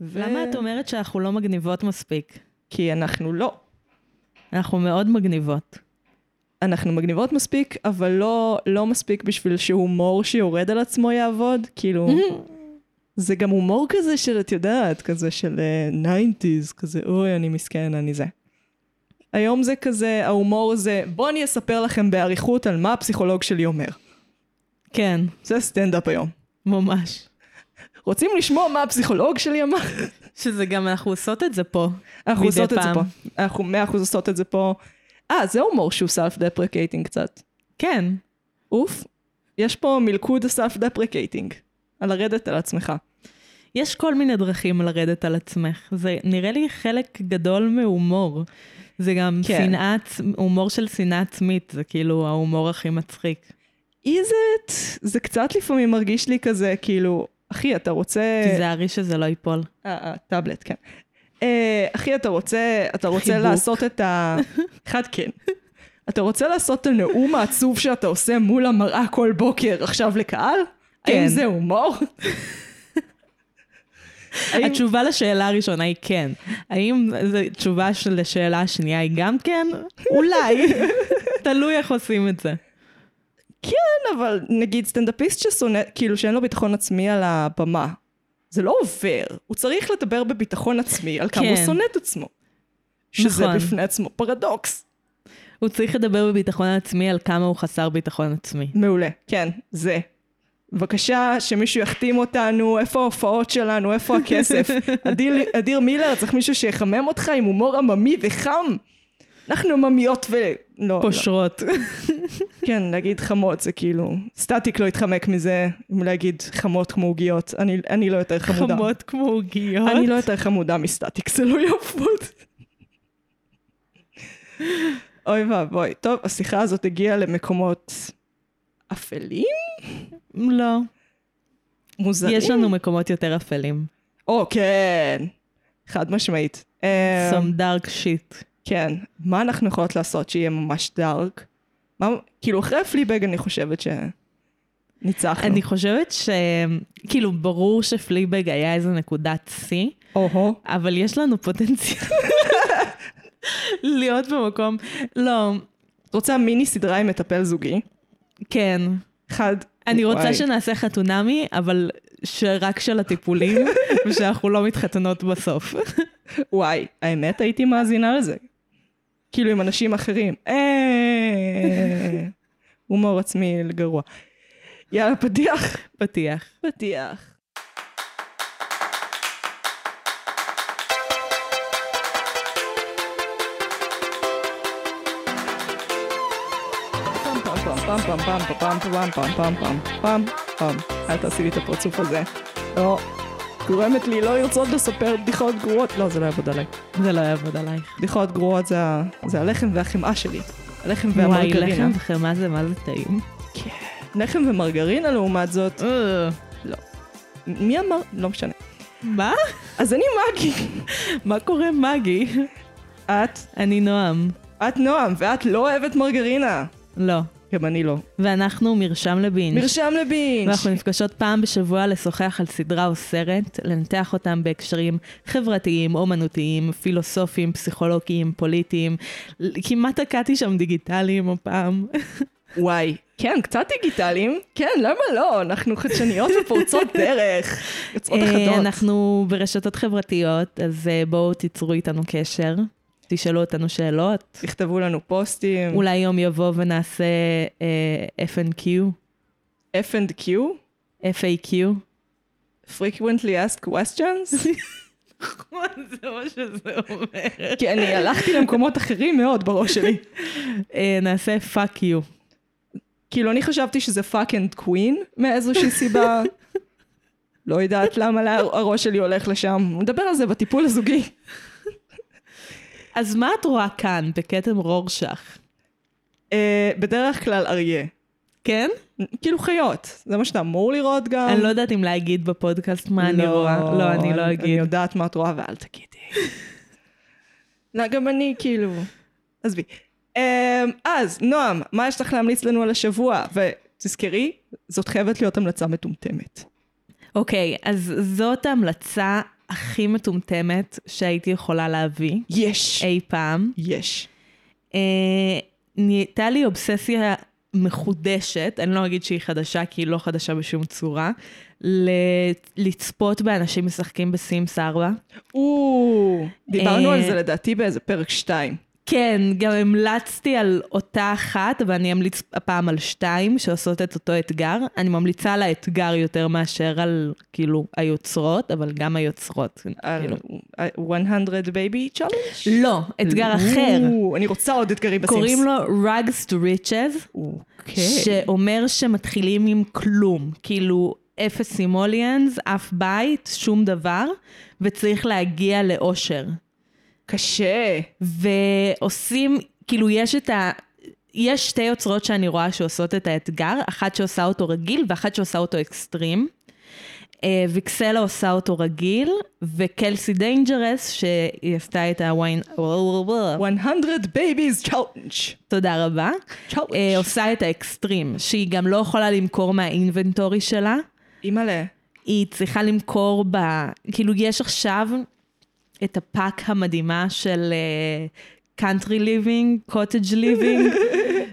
ו- למה את אומרת שאנחנו לא מגניבות מספיק? כי אנחנו לא. אנחנו מאוד מגניבות. אנחנו מגניבות מספיק, אבל לא, לא מספיק בשביל שהומור שיורד על עצמו יעבוד. כאילו, זה גם הומור כזה של, את יודעת, כזה של nineties, כזה, אוי, אני מסכן, אני זה. היום זה כזה, ההומור זה, בוא אני אספר לכם באריכות על מה הפסיכולוג שלי אומר. כן, זה סטנדאפ היום. ממש. רוצים לשמוע מה הפסיכולוג שלי אמר? שזה גם, אנחנו עושות את זה פה. אנחנו עושות את זה פעם. פה. אנחנו מאה אחוז עושות את זה פה. אה, זה הומור שהוא self deprecating קצת. כן. אוף, יש פה מלכוד self deprecating. על לרדת על עצמך. יש כל מיני דרכים לרדת על עצמך. זה נראה לי חלק גדול מהומור. זה גם כן. שנאה, הומור של שנאה עצמית, זה כאילו ההומור הכי מצחיק. איזט, זה קצת לפעמים מרגיש לי כזה, כאילו, אחי, אתה רוצה... תיזהרי שזה לא ייפול. אה, אה, טאבלט, כן. אה, אחי, אתה רוצה, אתה רוצה חיבוק. לעשות את ה... אחד כן. אתה רוצה לעשות את הנאום העצוב שאתה עושה מול המראה כל בוקר עכשיו לקהל? כן. האם זה הומור? האם- התשובה לשאלה הראשונה היא כן. האם זו תשובה של לשאלה השנייה היא גם כן? אולי. תלוי איך עושים את זה. כן, אבל נגיד סטנדאפיסט ששונא, כאילו שאין לו ביטחון עצמי על הבמה, זה לא עובר. הוא צריך לדבר בביטחון עצמי על כמה הוא כן. שונא את עצמו. שזה נכון. בפני עצמו פרדוקס. הוא צריך לדבר בביטחון עצמי על כמה הוא חסר ביטחון עצמי. מעולה, כן, זה. בבקשה, שמישהו יחתים אותנו, איפה ההופעות שלנו, איפה הכסף. אדיר, אדיר מילר, צריך מישהו שיחמם אותך עם הומור עממי וחם. אנחנו עממיות ו... לא, לא. פושרות. כן, להגיד חמות זה כאילו... סטטיק לא יתחמק מזה, אם להגיד חמות כמו עוגיות. אני, אני לא יותר חמודה. חמות כמו עוגיות. אני לא יותר חמודה מסטטיק, זה לא יעבוד. אוי ואבוי. טוב, השיחה הזאת הגיעה למקומות אפלים? לא. מוזרים? יש לנו מקומות יותר אפלים. או, כן. חד משמעית. אמ, some dark shit. כן. מה אנחנו יכולות לעשות שיהיה ממש דארק? מה, כאילו, אחרי פליבג אני חושבת שניצחנו. אני חושבת ש... כאילו, ברור שפליבג היה איזה נקודת שיא. אבל יש לנו פוטנציאל להיות במקום... לא, רוצה מיני סדרה עם מטפל זוגי? כן. אחד. אני רוצה וואי. שנעשה חתונמי, אבל שרק של הטיפולים, ושאנחנו לא מתחתנות בסוף. וואי, האמת הייתי מאזינה לזה. כאילו עם אנשים אחרים. אה... הומור עצמי גרוע. יאללה, פתיח. פתיח. פתיח. פעם פעם פעם פעם פעם פעם פעם פעם פעם פעם פעם פעם אל תעשי לי את הפרצוף הזה. לא. גורמת לי לא לרצות לספר בדיחות גרועות. לא, זה לא יעבוד עליי. זה לא יעבוד עלייך. בדיחות גרועות זה, ה- זה הלחם והחמאה שלי. הלחם וואי, והמרגרינה. לחם וחמאה זה מה זה טעים. לחם ומרגרינה לעומת זאת, אה, מי אמר? לא משנה. מה? אז אני מגי. מה קורה מגי? את, אני נועם. את נועם, ואת לא אוהבת מרגרינה. לא. גם אני לא. ואנחנו מרשם לבינג'. מרשם לבינג'. ואנחנו נפגשות פעם בשבוע לשוחח על סדרה או סרט, לנתח אותם בהקשרים חברתיים, אומנותיים, פילוסופיים, פסיכולוגיים, פוליטיים. כמעט תקעתי שם דיגיטליים הפעם. וואי, כן, קצת דיגיטליים. כן, למה לא? אנחנו חדשניות ופורצות דרך. יוצאות אה, אחדות. אנחנו ברשתות חברתיות, אז אה, בואו תיצרו איתנו קשר, תשאלו אותנו שאלות. תכתבו לנו פוסטים. אולי יום יבוא ונעשה אה, FNQ, F&Q, FAQ. frequently asked questions. זה מה שזה אומר. כי אני הלכתי למקומות אחרים מאוד בראש שלי. אה, נעשה fuck you. כאילו, אני חשבתי שזה fuck and queen מאיזושהי סיבה. לא יודעת למה הראש שלי הולך לשם. נדבר על זה בטיפול הזוגי. אז מה את רואה כאן, בכתם רורשך? אה, בדרך כלל אריה. כן? כאילו חיות, זה מה שאתה אמור לראות גם. אני לא יודעת אם להגיד בפודקאסט מה אני רואה. לא, אני לא אני אגיד. יודעת מה את רואה ואל תגידי. לא, גם אני כאילו... עזבי. אמ, אז, נועם, מה יש לך להמליץ לנו על השבוע? ותזכרי, זאת חייבת להיות המלצה מטומטמת. אוקיי, אז זאת המלצה הכי מטומטמת שהייתי יכולה להביא יש. אי פעם. יש. אה, נהייתה לי אובססיה מחודשת, אני לא אגיד שהיא חדשה, כי היא לא חדשה בשום צורה, ל- לצפות באנשים משחקים בסימס 4. או, דיברנו אה, על זה לדעתי באיזה פרק 2. כן, גם המלצתי על אותה אחת, ואני אמליץ הפעם על שתיים שעושות את אותו אתגר. אני ממליצה על האתגר יותר מאשר על, כאילו, היוצרות, אבל גם היוצרות. על כאילו. 100 baby challenge? לא, אתגר אחר. או, אני רוצה עוד אתגרים בסימס. קוראים לו Rugs to Riches, אוקיי. שאומר שמתחילים עם כלום. כאילו, אפס סימוליאנס, אף בית, שום דבר, וצריך להגיע לאושר. קשה. ועושים, כאילו יש את ה... יש שתי יוצרות שאני רואה שעושות את האתגר, אחת שעושה אותו רגיל ואחת שעושה אותו אקסטרים. אה, Vixella עושה אותו רגיל, ו Kelsey Dangerous, שהיא עשתה את הוויין... 100 babies challenge. תודה רבה. challenge. אה, עושה את האקסטרים, שהיא גם לא יכולה למכור מה inventory שלה. אימא'לה. היא צריכה למכור ב... כאילו, יש עכשיו את ה pack המדהימה של country living, cottage living,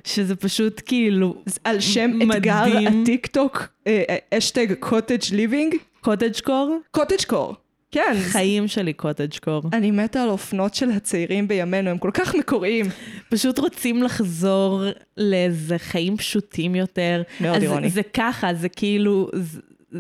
שזה פשוט כאילו על שם אתגר מדהים. הטיק טוק, hashtag cottage living. cottagecore? cottagecore. כן. חיים שלי cottagecore. אני מתה על אופנות של הצעירים בימינו, הם כל כך מקוריים. פשוט רוצים לחזור לאיזה חיים פשוטים יותר. מאוד אז אירוני. זה ככה, זה כאילו...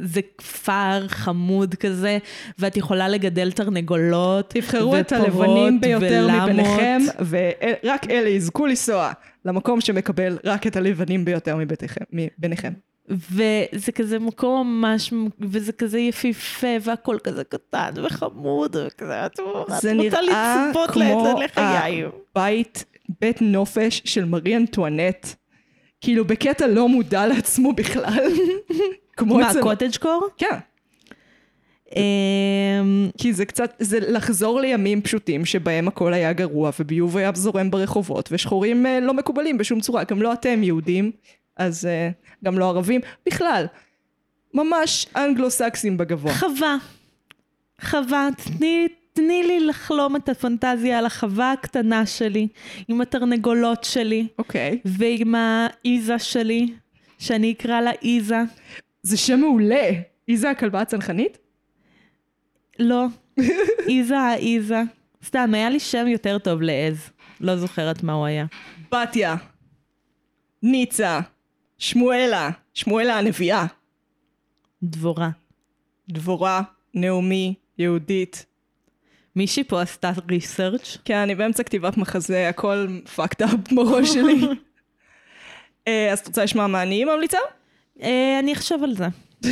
זה- כפר חמוד כזה, ואת יכולה לגדל תרנגולות, תבחרו את הלבנים ביותר ולמות. מביניכם, ורק אלה יזכו לנסוע למקום שמקבל רק את הלבנים ביותר מביתכם- מביניכם. וזה כזה מקום ממש, וזה כזה יפיפה, והכל כזה קטן וחמוד, וכזה, את רוצה לצפות כמו. הבית, בית נופש של מרי אנטואנט, כאילו בקטע לא מודע לעצמו בכלל. כמו מה, אצל... קוטג' קור? כן. אמ, כי זה קצת, זה לחזור לימים פשוטים שבהם הכל היה גרוע וביוב היה זורם ברחובות ושחורים אה, לא מקובלים בשום צורה, גם לא אתם יהודים, אז אה, גם לא ערבים, בכלל, ממש אנגלו-סקסים בגבוה. חווה. חווה, תני, תני לי לחלום את הפנטזיה על החווה הקטנה שלי, עם התרנגולות שלי, אוקיי. ועם האיזה שלי, שאני אקרא לה איזה. זה שם מעולה. איזה הכלבה הצנחנית? לא, איזה האיזה. סתם, היה לי שם יותר טוב לעז. לא זוכרת מה הוא היה. בתיה, ניצה, שמואלה, שמואלה הנביאה, דבורה. דבורה, נעמי, יהודית. מישהי פה עשתה ריסרצ'? כן, אני באמצע כתיבת מחזה, הכל fucked up בראש שלי. אה, אז את רוצה לשמוע מה אני ממליצה? אה, אני אחשוב על זה.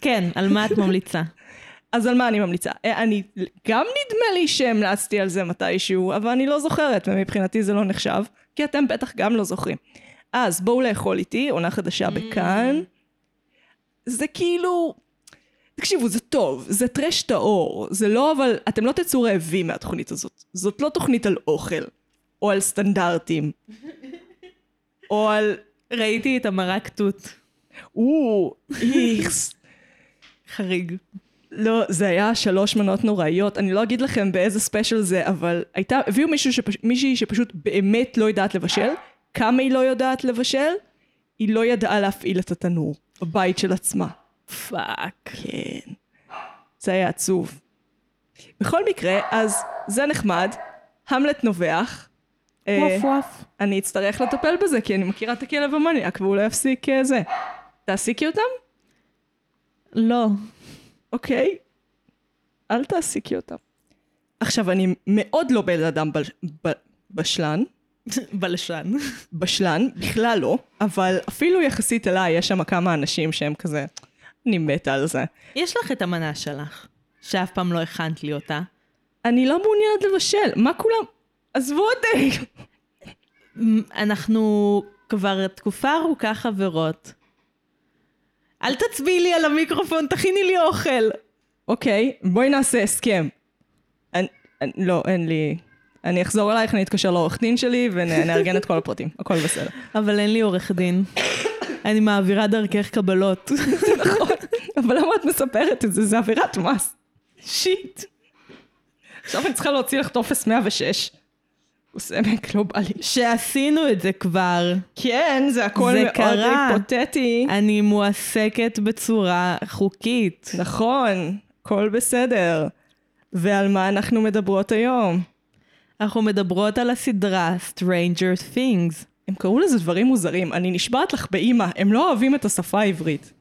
כן, על מה את ממליצה? אז על מה אני ממליצה? אה, אני, גם נדמה לי שהמלצתי על זה מתישהו, אבל אני לא זוכרת, ומבחינתי זה לא נחשב, כי אתם בטח גם לא זוכרים. אז בואו לאכול איתי, עונה חדשה בכאן. זה כאילו... תקשיבו, זה טוב, זה טרש טהור, זה לא אבל, אתם לא תצאו רעבים מהתוכנית הזאת. זאת לא תוכנית על אוכל, או על סטנדרטים, או על... ראיתי את המרק תות. או, איכס. חריג. לא, זה היה שלוש מנות נוראיות, אני לא אגיד לכם באיזה ספיישל זה, אבל הייתה, הביאו מישהו שפש-, מישהי שפשוט באמת לא יודעת לבשל, כמה היא לא יודעת לבשל? היא לא ידעה להפעיל את התנור, בבית של עצמה. fuck. כן. זה היה עצוב. בכל מקרה, אז זה נחמד, האמלט נובח. אה, woof woof. אני אצטרך לטפל בזה, כי אני מכירה את הכלב המניאק, והוא לא יפסיק אה, זה. תעסיקי אותם? לא. אוקיי? אל תעסיקי אותם. עכשיו, אני מאוד לא בן אדם בל... ב... בשלן, בלשן. בשלן, בכלל לא, אבל אפילו יחסית אליי, יש שם כמה אנשים שהם כזה, אני מתה על זה. יש לך את המנה שלך, שאף פעם לא הכנת לי אותה. אני לא מעוניינת לבשל, מה כולם... עזבו אותי! אנחנו כבר תקופה ארוכה חברות. אל תצביעי לי על המיקרופון, תכיני לי אוכל. אוקיי, בואי נעשה הסכם. אני, אני, לא, אין לי... אני אחזור אלייך, אני אתקשר לעורך דין שלי ונארגן את כל הפרטים, הכל בסדר. אבל אין לי עורך דין. אני מעבירה דרכך קבלות. נכון, אבל למה את מספרת את זה? זה עבירת מס. שיט. עכשיו אני צריכה להוציא לך טופס 106. הוא סמק גלובלי. שעשינו את זה כבר. כן, זה הכל זה מאוד קרה. היפותטי. אני מועסקת בצורה חוקית. נכון, הכל בסדר. ועל מה אנחנו מדברות היום? אנחנו מדברות על הסדרה Stranger Things. הם קראו לזה דברים מוזרים. אני נשבעת לך באימא, הם לא אוהבים את השפה העברית.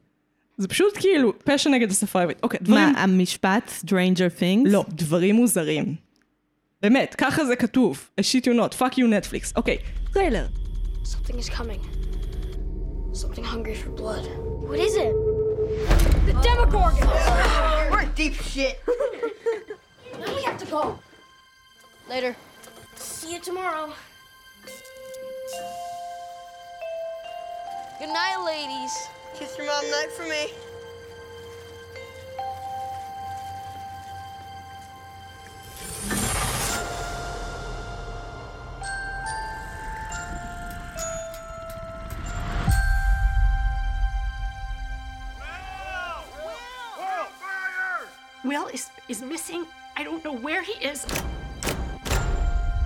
זה פשוט כאילו פשע נגד השפה העברית. אוקיי, דברים... מה, המשפט Stranger Things? לא, דברים מוזרים. באמת, ככה זה כתוב. A shit you not, fuck you Netflix. אוקיי, טריילר. Something is coming. Something hungry for blood. What is it? The Demogorgon! We're in deep shit. now we have to go. Later. See you tomorrow. Good night, ladies. Kiss your mom night for me. Will is is missing. I don't know where he is.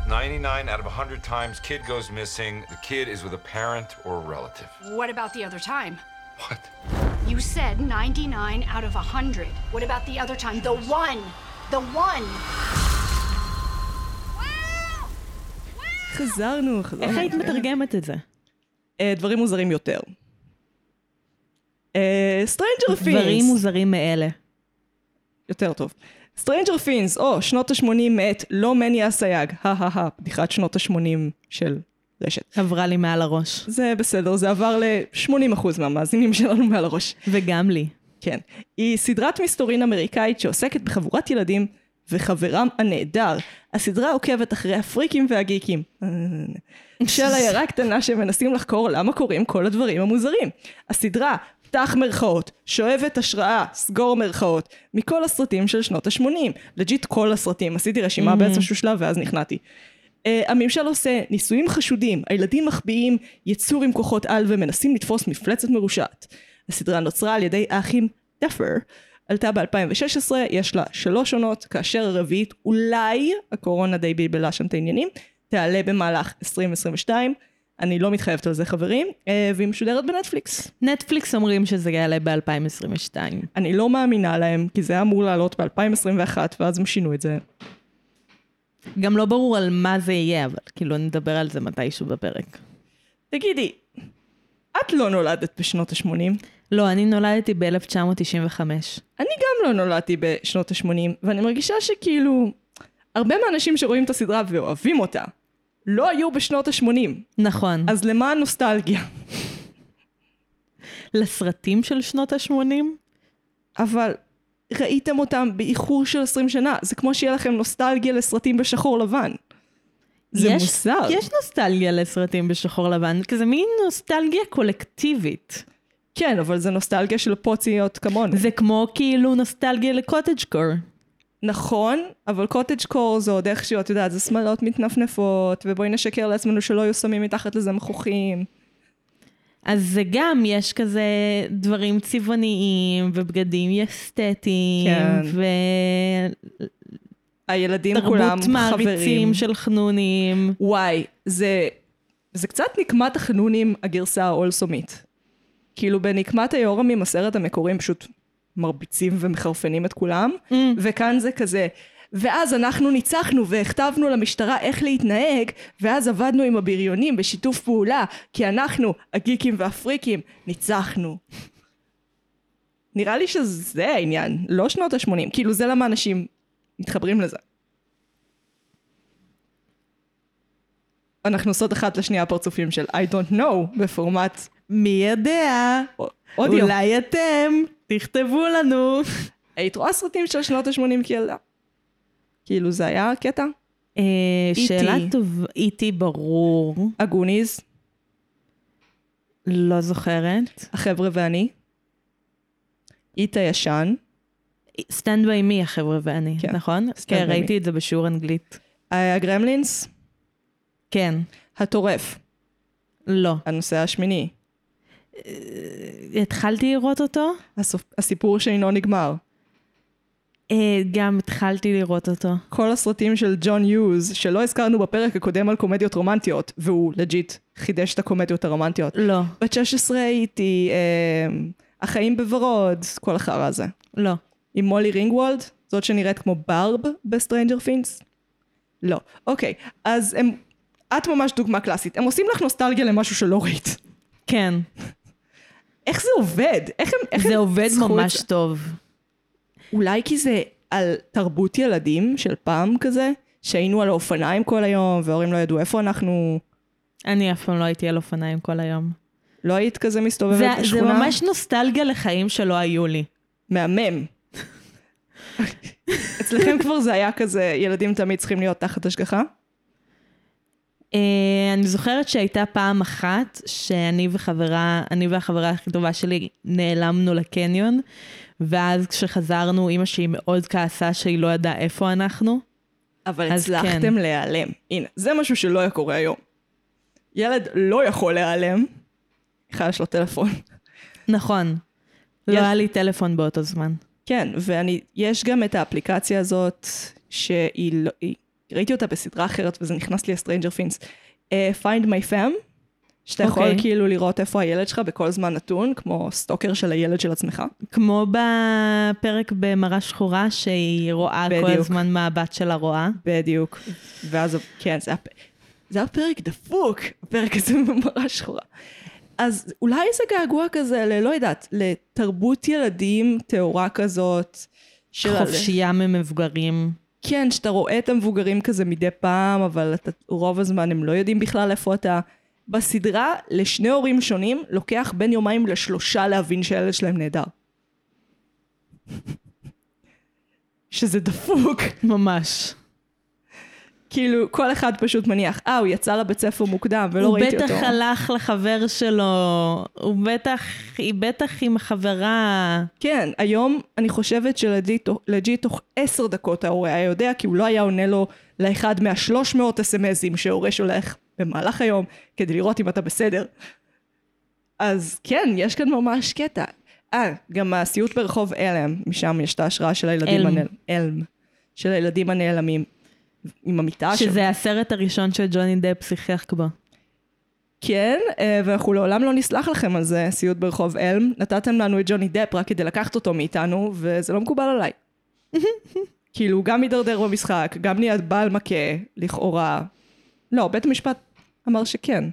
99 out of 100 times, kid goes missing. The kid is with a parent or a relative. What about the other time? What? You said 99 out of 100. What about the other time? The one. The one. חזרנו, חזרנו. איך היית מתרגמת את זה? אה, דברים מוזרים יותר. אה, Stranger Things. דברים מוזרים מאלה. יותר טוב. Stranger Things, או שנות ה-80 מאת לא מני אסייג, הא-הא-הא, בדיחת שנות ה-80 של רשת. עברה לי מעל הראש. זה בסדר, זה עבר ל-80% מהמאזינים שלנו מעל הראש. וגם לי. כן. היא סדרת מסתורין אמריקאית שעוסקת בחבורת ילדים וחברם הנהדר. הסדרה עוקבת אחרי הפריקים והגיקים. של עיירה קטנה שמנסים לחקור למה קורים כל הדברים המוזרים. הסדרה, פתח מרכאות, שואבת השראה, סגור מרכאות, מכל הסרטים של שנות ה-80. legit כל הסרטים, עשיתי רשימה באיזשהו שלב ואז נכנעתי. Uh, הממשל עושה ניסויים חשודים, הילדים מחביאים יצור עם כוחות על ומנסים לתפוס מפלצת מרושעת. הסדרה נוצרה על ידי האחים דפר, עלתה ב-2016, יש לה שלוש עונות, כאשר הרביעית, אולי, הקורונה די בלבלה שם את העניינים, תעלה במהלך 2022. אני לא מתחייבת על זה חברים, אה, והיא משודרת בנטפליקס. נטפליקס אומרים שזה יעלה ב-2022. אני לא מאמינה להם, כי זה היה אמור לעלות ב-2021, ואז הם שינו את זה. גם לא ברור על מה זה יהיה, אבל כאילו נדבר על זה מתישהו בפרק. תגידי, את לא נולדת בשנות ה-80? לא, אני נולדתי ב-1995. אני גם לא נולדתי בשנות ה-80, ואני מרגישה שכאילו, הרבה מהאנשים שרואים את הסדרה ואוהבים אותה, לא היו בשנות ה-80. נכון. אז למה הנוסטלגיה? לסרטים של שנות ה-80? אבל ראיתם אותם באיחור של 20 שנה, זה כמו שיהיה לכם נוסטלגיה לסרטים בשחור לבן. זה יש, מוזר. יש נוסטלגיה לסרטים בשחור לבן, כי זה מין נוסטלגיה קולקטיבית. כן, אבל זה נוסטלגיה של פוציות כמונו. זה כמו כאילו נוסטלגיה לקוטג' קור. נכון, אבל קוטג' קור זה עוד איכשהו, את יודעת, זה שמלות מתנפנפות, ובואי נשקר לעצמנו שלא יהיו שמים מתחת לזה מכוחים. אז זה גם, יש כזה דברים צבעוניים, ובגדים אסתטיים, כן. ותרבות הילדים כולם מעריצים חברים. של חנונים. וואי, זה, זה קצת נקמת החנונים הגרסה האולסומית. כאילו בנקמת היורמים הסרט המקורי הם פשוט מרביצים ומחרפנים את כולם, Mm. וכאן זה כזה, ואז אנחנו ניצחנו והכתבנו למשטרה איך להתנהג, ואז עבדנו עם הבריונים בשיתוף פעולה, כי אנחנו, הגיקים והפריקים, ניצחנו. נראה לי שזה העניין, לא שנות ה-80, כאילו זה למה אנשים מתחברים לזה. אנחנו עושות אחת לשנייה פרצופים של I don't know בפורמט מי יודע? אודיו. אולי אתם, תכתבו לנו. היית רואה סרטים של שנות ה-80 כילדה? כאילו זה היה קטע? אה, שאלה טובה, E.T. ברור, הגוניז, לא זוכרת. החבר'ה ואני. It הישן, Stand By Me החבר'ה ואני, כן, נכון? כן, ראיתי את זה בשיעור אנגלית. הגרמלינס, כן, הטורף, לא. הנוסע השמיני, התחלתי לראות אותו? הסופ... הסיפור שאינו נגמר, אה, גם התחלתי לראות אותו. כל הסרטים של ג'ון יוז, שלא הזכרנו בפרק הקודם על קומדיות רומנטיות, והוא legit חידש את הקומדיות הרומנטיות. לא, בת 16 הייתי, אה, החיים בוורוד, כל החרא הזה. לא. עם מולי רינגוולד, זאת שנראית כמו ברב ב-Stranger Things? לא. אוקיי, אז הם, את ממש דוגמה קלאסית. הם עושים לך נוסטלגיה למשהו שלא ראית. כן, איך זה עובד? איך הם... איך זה עובד הם ממש זה? טוב. אולי כי זה על תרבות ילדים של פעם כזה, שהיינו על האופניים כל היום, וההורים לא ידעו איפה אנחנו... אני אף פעם לא הייתי על אופניים כל היום. לא היית כזה מסתובבת זה, זה בשכונה? ממש נוסטלגיה לחיים שלא היו לי. מהמם. אצלכם כבר זה היה כזה, ילדים תמיד צריכים להיות תחת השגחה? Uh, אני זוכרת שהייתה פעם אחת שאני וחברה, אני והחברה הכי טובה שלי נעלמנו לקניון, ואז כשחזרנו, אימא שלי מאוד כעסה שהיא לא ידעה איפה אנחנו. אבל אז הצלחתם כן. להיעלם. הנה, זה משהו שלא היה קורה היום. ילד לא יכול להיעלם, בכלל יש לו טלפון. נכון. לא יש- היה לי טלפון באותו זמן. כן, ואני, יש גם את האפליקציה הזאת, שהיא לא, היא, ראיתי אותה בסדרה אחרת, וזה נכנס לי ל-Stranger Things. Uh, Find My Fam, שאתה יכול אוקיי. כאילו לראות איפה הילד שלך בכל זמן נתון, כמו סטוקר של הילד של עצמך. כמו בפרק במראה שחורה, שהיא רואה כל בדיוק. הזמן מה הבת שלה רואה. בדיוק. ואז, כן, זה היה, זה היה פרק דפוק, הפרק הזה ממש שחורה. אז אולי זה געגוע כזה, ל, לא יודעת, לתרבות ילדים טהורה כזאת. של חופשייה ממבוגרים. כן, שאתה רואה את המבוגרים כזה מדי פעם, אבל אתה, רוב הזמן הם לא יודעים בכלל איפה אתה. בסדרה, לשני הורים שונים, לוקח בין יומיים לשלושה להבין שהילד שלהם נהדר. שזה דפוק. ממש. כאילו, כל אחד פשוט מניח, אה, הוא יצא לבית ספר מוקדם ולא הוא ראיתי בטח אותו. הלך לחבר שלו, הוא בטח, היא בטח עם החברה. כן, היום אני חושבת שלג'יט תוך עשר דקות ההורה היה יודע, כי הוא לא היה עונה לו לאחד מהשלוש מאות אסמסים שההורה שולח במהלך היום, כדי לראות אם אתה בסדר. אז כן, יש כאן ממש קטע. אה, גם הסיוט ברחוב אלם, משם יש את ההשראה של הילדים. הנעלמים. אלם. של הילדים הנעלמים. עם המיטה שם. שזה הסרט הראשון שג'וני דפ שיחק בו. כן, אה, ואנחנו לעולם לא נסלח לכם על זה, סיוט ברחוב אלם. נתתם לנו את ג'וני דפ רק כדי לקחת אותו מאיתנו, וזה לא מקובל עליי. כאילו, הוא גם הידרדר במשחק, גם נהיה בעל מכה, לכאורה. לא, בית המשפט אמר שכן.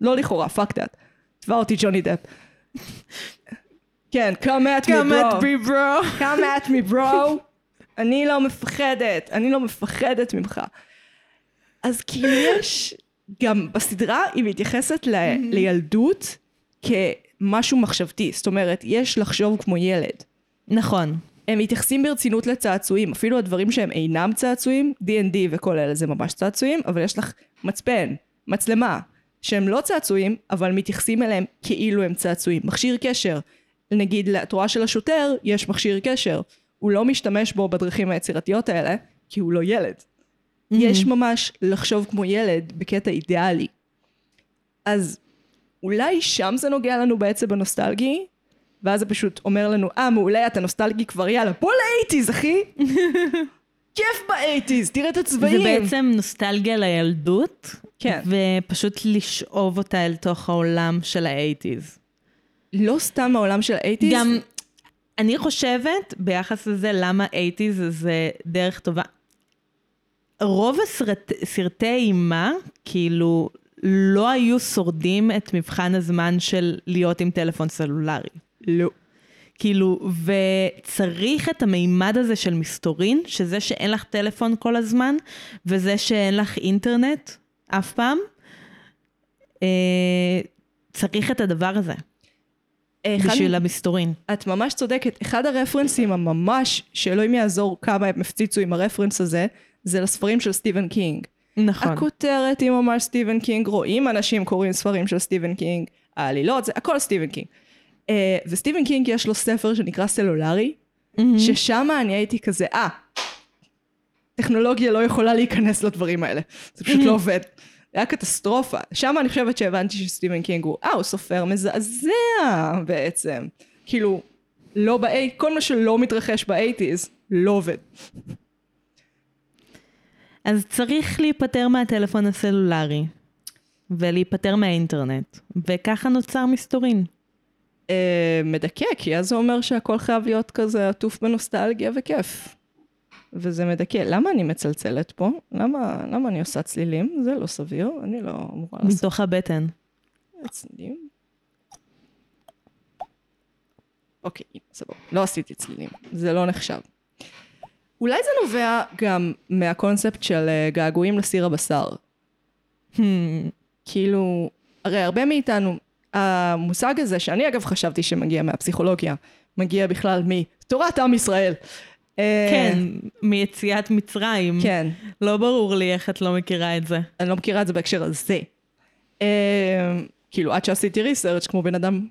לא לכאורה, fuck that. תבע אותי ג'וני דפ. כן, come at me, bro. come at me, bro. אני לא מפחדת, אני לא מפחדת ממך. אז כאילו יש, גם בסדרה היא מתייחסת ל, לילדות כמשהו מחשבתי. זאת אומרת, יש לחשוב כמו ילד. נכון. הם מתייחסים ברצינות לצעצועים, אפילו הדברים שהם אינם צעצועים, D&D וכל אלה זה ממש צעצועים, אבל יש לך מצפן, מצלמה, שהם לא צעצועים, אבל מתייחסים אליהם כאילו הם צעצועים. מכשיר קשר, נגיד לתורה של השוטר יש מכשיר קשר, הוא לא משתמש בו בדרכים היצירתיות האלה, כי הוא לא ילד. יש ממש לחשוב כמו ילד בקטע אידיאלי. אז אולי שם זה נוגע לנו בעצם בנוסטלגי, ואז זה פשוט אומר לנו, אה, מעולה, אתה נוסטלגי כבר, יאללה, בוא לאייטיז, אחי! כיף באייטיז, תראה את הצבעים! זה בעצם נוסטלגיה לילדות, כן. ופשוט לשאוב אותה אל תוך העולם של האייטיז. לא סתם העולם של האייטיז, גם, אני חושבת, ביחס לזה, למה אייטיז זה דרך טובה. רוב הסרט, סרטי אימה, כאילו, לא היו שורדים את מבחן הזמן של להיות עם טלפון סלולרי. לא. כאילו, וצריך את המימד הזה של מסתורין, שזה שאין לך טלפון כל הזמן, וזה שאין לך אינטרנט אף פעם, אה, צריך את הדבר הזה בשביל המסתורין. את ממש צודקת. אחד הרפרנסים הממש, שאלוהים יעזור כמה הם הפציצו עם הרפרנס הזה, זה לספרים של סטיבן קינג. נכון. הכותרת היא ממש סטיבן קינג, רואים אנשים קוראים ספרים של סטיבן קינג, העלילות, זה הכל סטיבן קינג. Uh, וסטיבן קינג יש לו ספר שנקרא סלולרי, ששם אני הייתי כזה, אה, טכנולוגיה לא יכולה להיכנס לדברים האלה, זה פשוט לא עובד. היה קטסטרופה. שם אני חושבת שהבנתי שסטיבן קינג הוא, אה, הוא סופר מזעזע בעצם. כאילו, לא ב כל מה שלא מתרחש באייטיז, לא עובד. אז צריך להיפטר מהטלפון הסלולרי, ולהיפטר מהאינטרנט, וככה נוצר מסתורין. אה, מדכא, כי אז זה אומר שהכל חייב להיות כזה עטוף בנוסטלגיה וכיף. וזה מדכא. למה אני מצלצלת פה? למה, למה אני עושה צלילים? זה לא סביר, אני לא אמורה לעשות מתוך הבטן. צלילים. אוקיי, סבבה. לא עשיתי צלילים, זה לא נחשב. אולי זה נובע גם מהקונספט של אה, געגועים לסיר הבשר. Hmm, כאילו, הרי הרבה מאיתנו, המושג הזה, שאני אגב חשבתי שמגיע מהפסיכולוגיה, מגיע בכלל מתורת עם ישראל. אה, כן, מיציאת מצרים. כן, לא ברור לי איך את לא מכירה את זה. אני לא מכירה את זה בהקשר הזה. אה, כאילו, עד שעשיתי ריסרצ' כמו בן אדם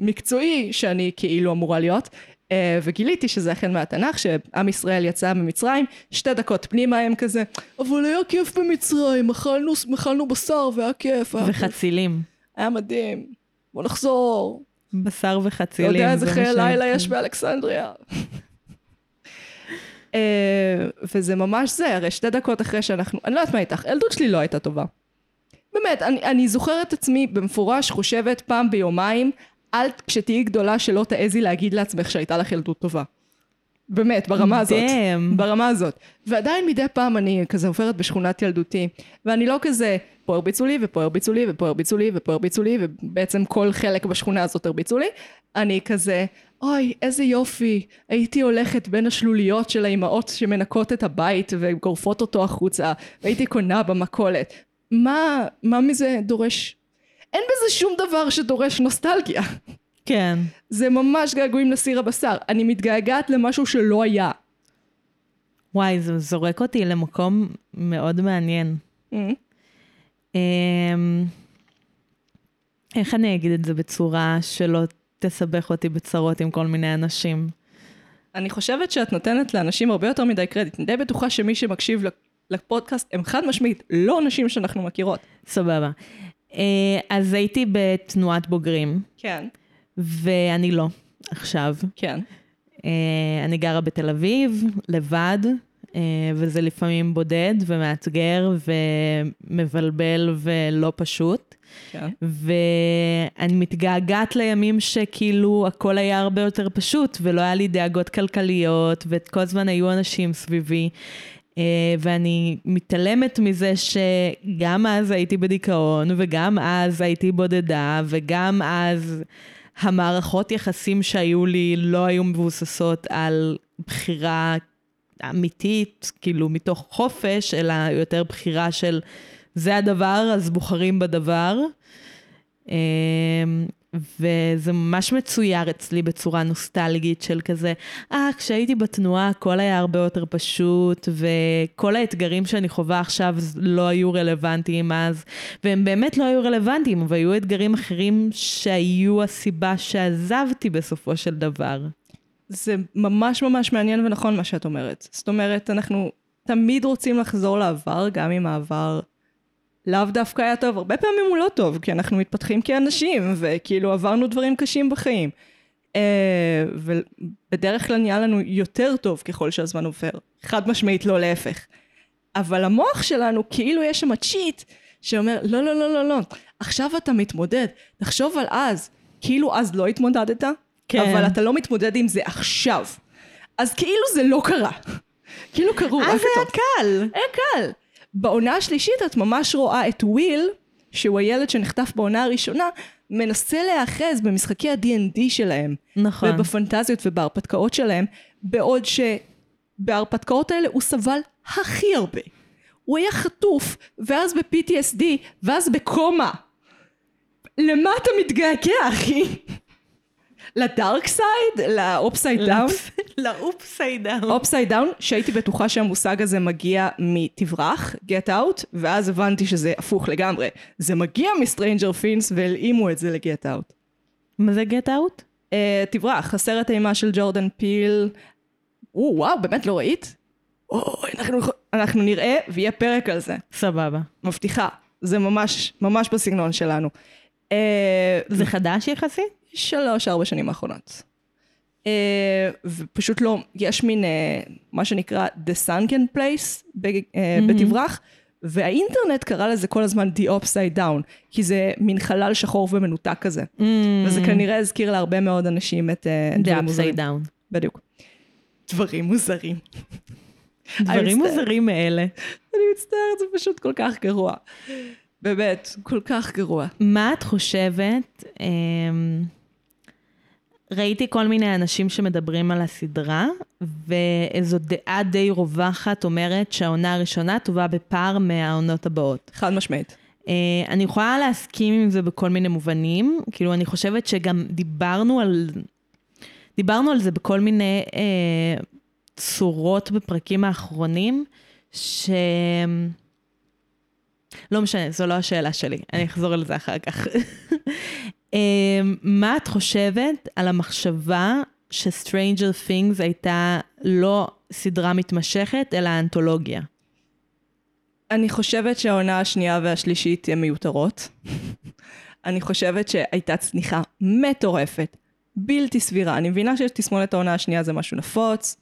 מקצועי, שאני כאילו אמורה להיות, אה, וגיליתי שזה אכן מהתנ"ך, שעם ישראל יצא ממצרים, שתי דקות פנימה הם כזה, אבל היה כיף במצרים, אכלנו, אכלנו בשר והיה כיף. היה כיף." וחצילים. היה מדהים, בוא נחזור. בשר אתה וחצילים. יודע איזה זה חיי לילה יש באלכסנדריה. אה, וזה ממש זה, הרי שתי דקות אחרי שאנחנו, אני לא יודעת מה איתך, הילדות שלי לא הייתה טובה. באמת, אני, אני זוכרת עצמי במפורש חושבת פעם ביומיים, אל כשתהיי גדולה שלא תעזי להגיד לעצמך שהייתה לך ילדות טובה. באמת, ברמה הזאת. Damn. ברמה הזאת. ועדיין מדי פעם אני כזה עוברת בשכונת ילדותי, ואני לא כזה, פה הרביצו לי, ופה הרביצו לי, ופה הרביצו לי, ופה הרביצו לי, ובעצם כל חלק בשכונה הזאת הרביצו לי. אני כזה, אוי, איזה יופי, הייתי הולכת בין השלוליות של האימהות שמנקות את הבית וגורפות אותו החוצה, והייתי קונה במכולת. מה, מה מזה דורש? אין בזה שום דבר שדורש נוסטלגיה. כן. זה ממש געגועים לסיר הבשר. אני מתגעגעת למשהו שלא היה. וואי, זה זורק אותי למקום מאוד מעניין. Mm. אמ, איך אני אגיד את זה בצורה שלא תסבך אותי בצרות עם כל מיני אנשים? אני חושבת שאת נותנת לאנשים הרבה יותר מדי קרדיט. אני די בטוחה שמי שמקשיב לפודקאסט הם חד משמעית לא נשים שאנחנו מכירות. סבבה. אה, אז הייתי בתנועת בוגרים, כן. ואני לא עכשיו. כן. אה, אני גרה בתל אביב, לבד, וזה לפעמים בודד ומאתגר ומבלבל ולא פשוט. כן. ואני מתגעגעת לימים שכאילו הכל היה הרבה יותר פשוט, ולא היה לי דאגות כלכליות, וכל הזמן היו אנשים סביבי. אה, ואני מתעלמת מזה שגם אז הייתי בדיכאון, וגם אז הייתי בודדה, וגם אז המערכות יחסים שהיו לי לא היו מבוססות על בחירה אמיתית, כאילו מתוך חופש, אלא יותר בחירה של זה הדבר, אז בוחרים בדבר. אמ, וזה ממש מצויר אצלי בצורה נוסטלגית של כזה, אה, כשהייתי בתנועה הכל היה הרבה יותר פשוט, וכל האתגרים שאני חווה עכשיו לא היו רלוונטיים אז, והם באמת לא היו רלוונטיים, אבל היו אתגרים אחרים שהיו הסיבה שעזבתי בסופו של דבר. זה ממש ממש מעניין ונכון מה שאת אומרת. זאת אומרת, אנחנו תמיד רוצים לחזור לעבר, גם אם העבר לאו דווקא היה טוב, הרבה פעמים הוא לא טוב, כי אנחנו מתפתחים כאנשים, וכאילו עברנו דברים קשים בחיים. אה, ובדרך כלל נהיה לנו יותר טוב ככל שהזמן עובר. חד משמעית לא להפך. אבל המוח שלנו, כאילו יש שם צ'יט, שאומר, לא, לא, לא, לא, לא, עכשיו אתה מתמודד, תחשוב על אז, כאילו אז לא התמודדת, כן. אבל אתה לא מתמודד עם זה עכשיו. אז כאילו זה לא קרה. כאילו קרו רק אז היה. קל. היה קל. בעונה השלישית את ממש רואה את וויל, שהוא הילד שנחטף בעונה הראשונה, מנסה להיאחז במשחקי ה-D&D שלהם. נכון. ובפנטזיות ובהרפתקאות שלהם, בעוד שבהרפתקאות האלה הוא סבל הכי הרבה. הוא היה חטוף, ואז ב-PTSD, ואז בקומה. למה אתה מתגעגע, אחי? ל-dark side? ל-upside down? ל-upside down. upside down, שהייתי בטוחה שהמושג הזה מגיע מתברח, Get Out, ואז הבנתי שזה הפוך לגמרי. זה מגיע מ-Stranger Things והלאימו את זה ל-Get Out. מה זה Get Out? Uh, תברח, הסרט האימה של ג'ורדן פיל. או, וואו, באמת לא ראית? או, אנחנו, אנחנו נראה ויהיה פרק על זה. סבבה. מבטיחה. זה ממש, ממש בסגנון שלנו. Uh, זה חדש יחסית? שלוש, ארבע שנים האחרונות. אה, ופשוט לא, יש מין אה, מה שנקרא The Sunken Place אה, בתברח, והאינטרנט קרא לזה כל הזמן The Upside Down, כי זה מין חלל שחור ומנותק כזה. וזה כנראה הזכיר להרבה מאוד אנשים את אה, The upside down. בדיוק. דברים מוזרים. דברים. מוזרים מאלה. אני מצטערת, זה פשוט כל כך גרוע. באמת, כל כך גרוע. מה את חושבת? אמ, ראיתי כל מיני אנשים שמדברים על הסדרה, ואיזו דעה די רווחת אומרת שהעונה הראשונה טובה בפער מהעונות הבאות. חד משמעית. אה, אני יכולה להסכים עם זה בכל מיני מובנים, כאילו אני חושבת שגם דיברנו על, דיברנו על זה בכל מיני אה, צורות בפרקים האחרונים, ש... לא משנה, זו לא השאלה שלי, אני אחזור על זה אחר כך. אה, מה את חושבת על המחשבה ש-Stranger Things הייתה לא סדרה מתמשכת, אלא אנתולוגיה? אני חושבת שהעונה השנייה והשלישית הן מיותרות. אני חושבת שהייתה צניחה מטורפת, בלתי סבירה. אני מבינה שיש תסמונת העונה השנייה זה משהו נפוץ.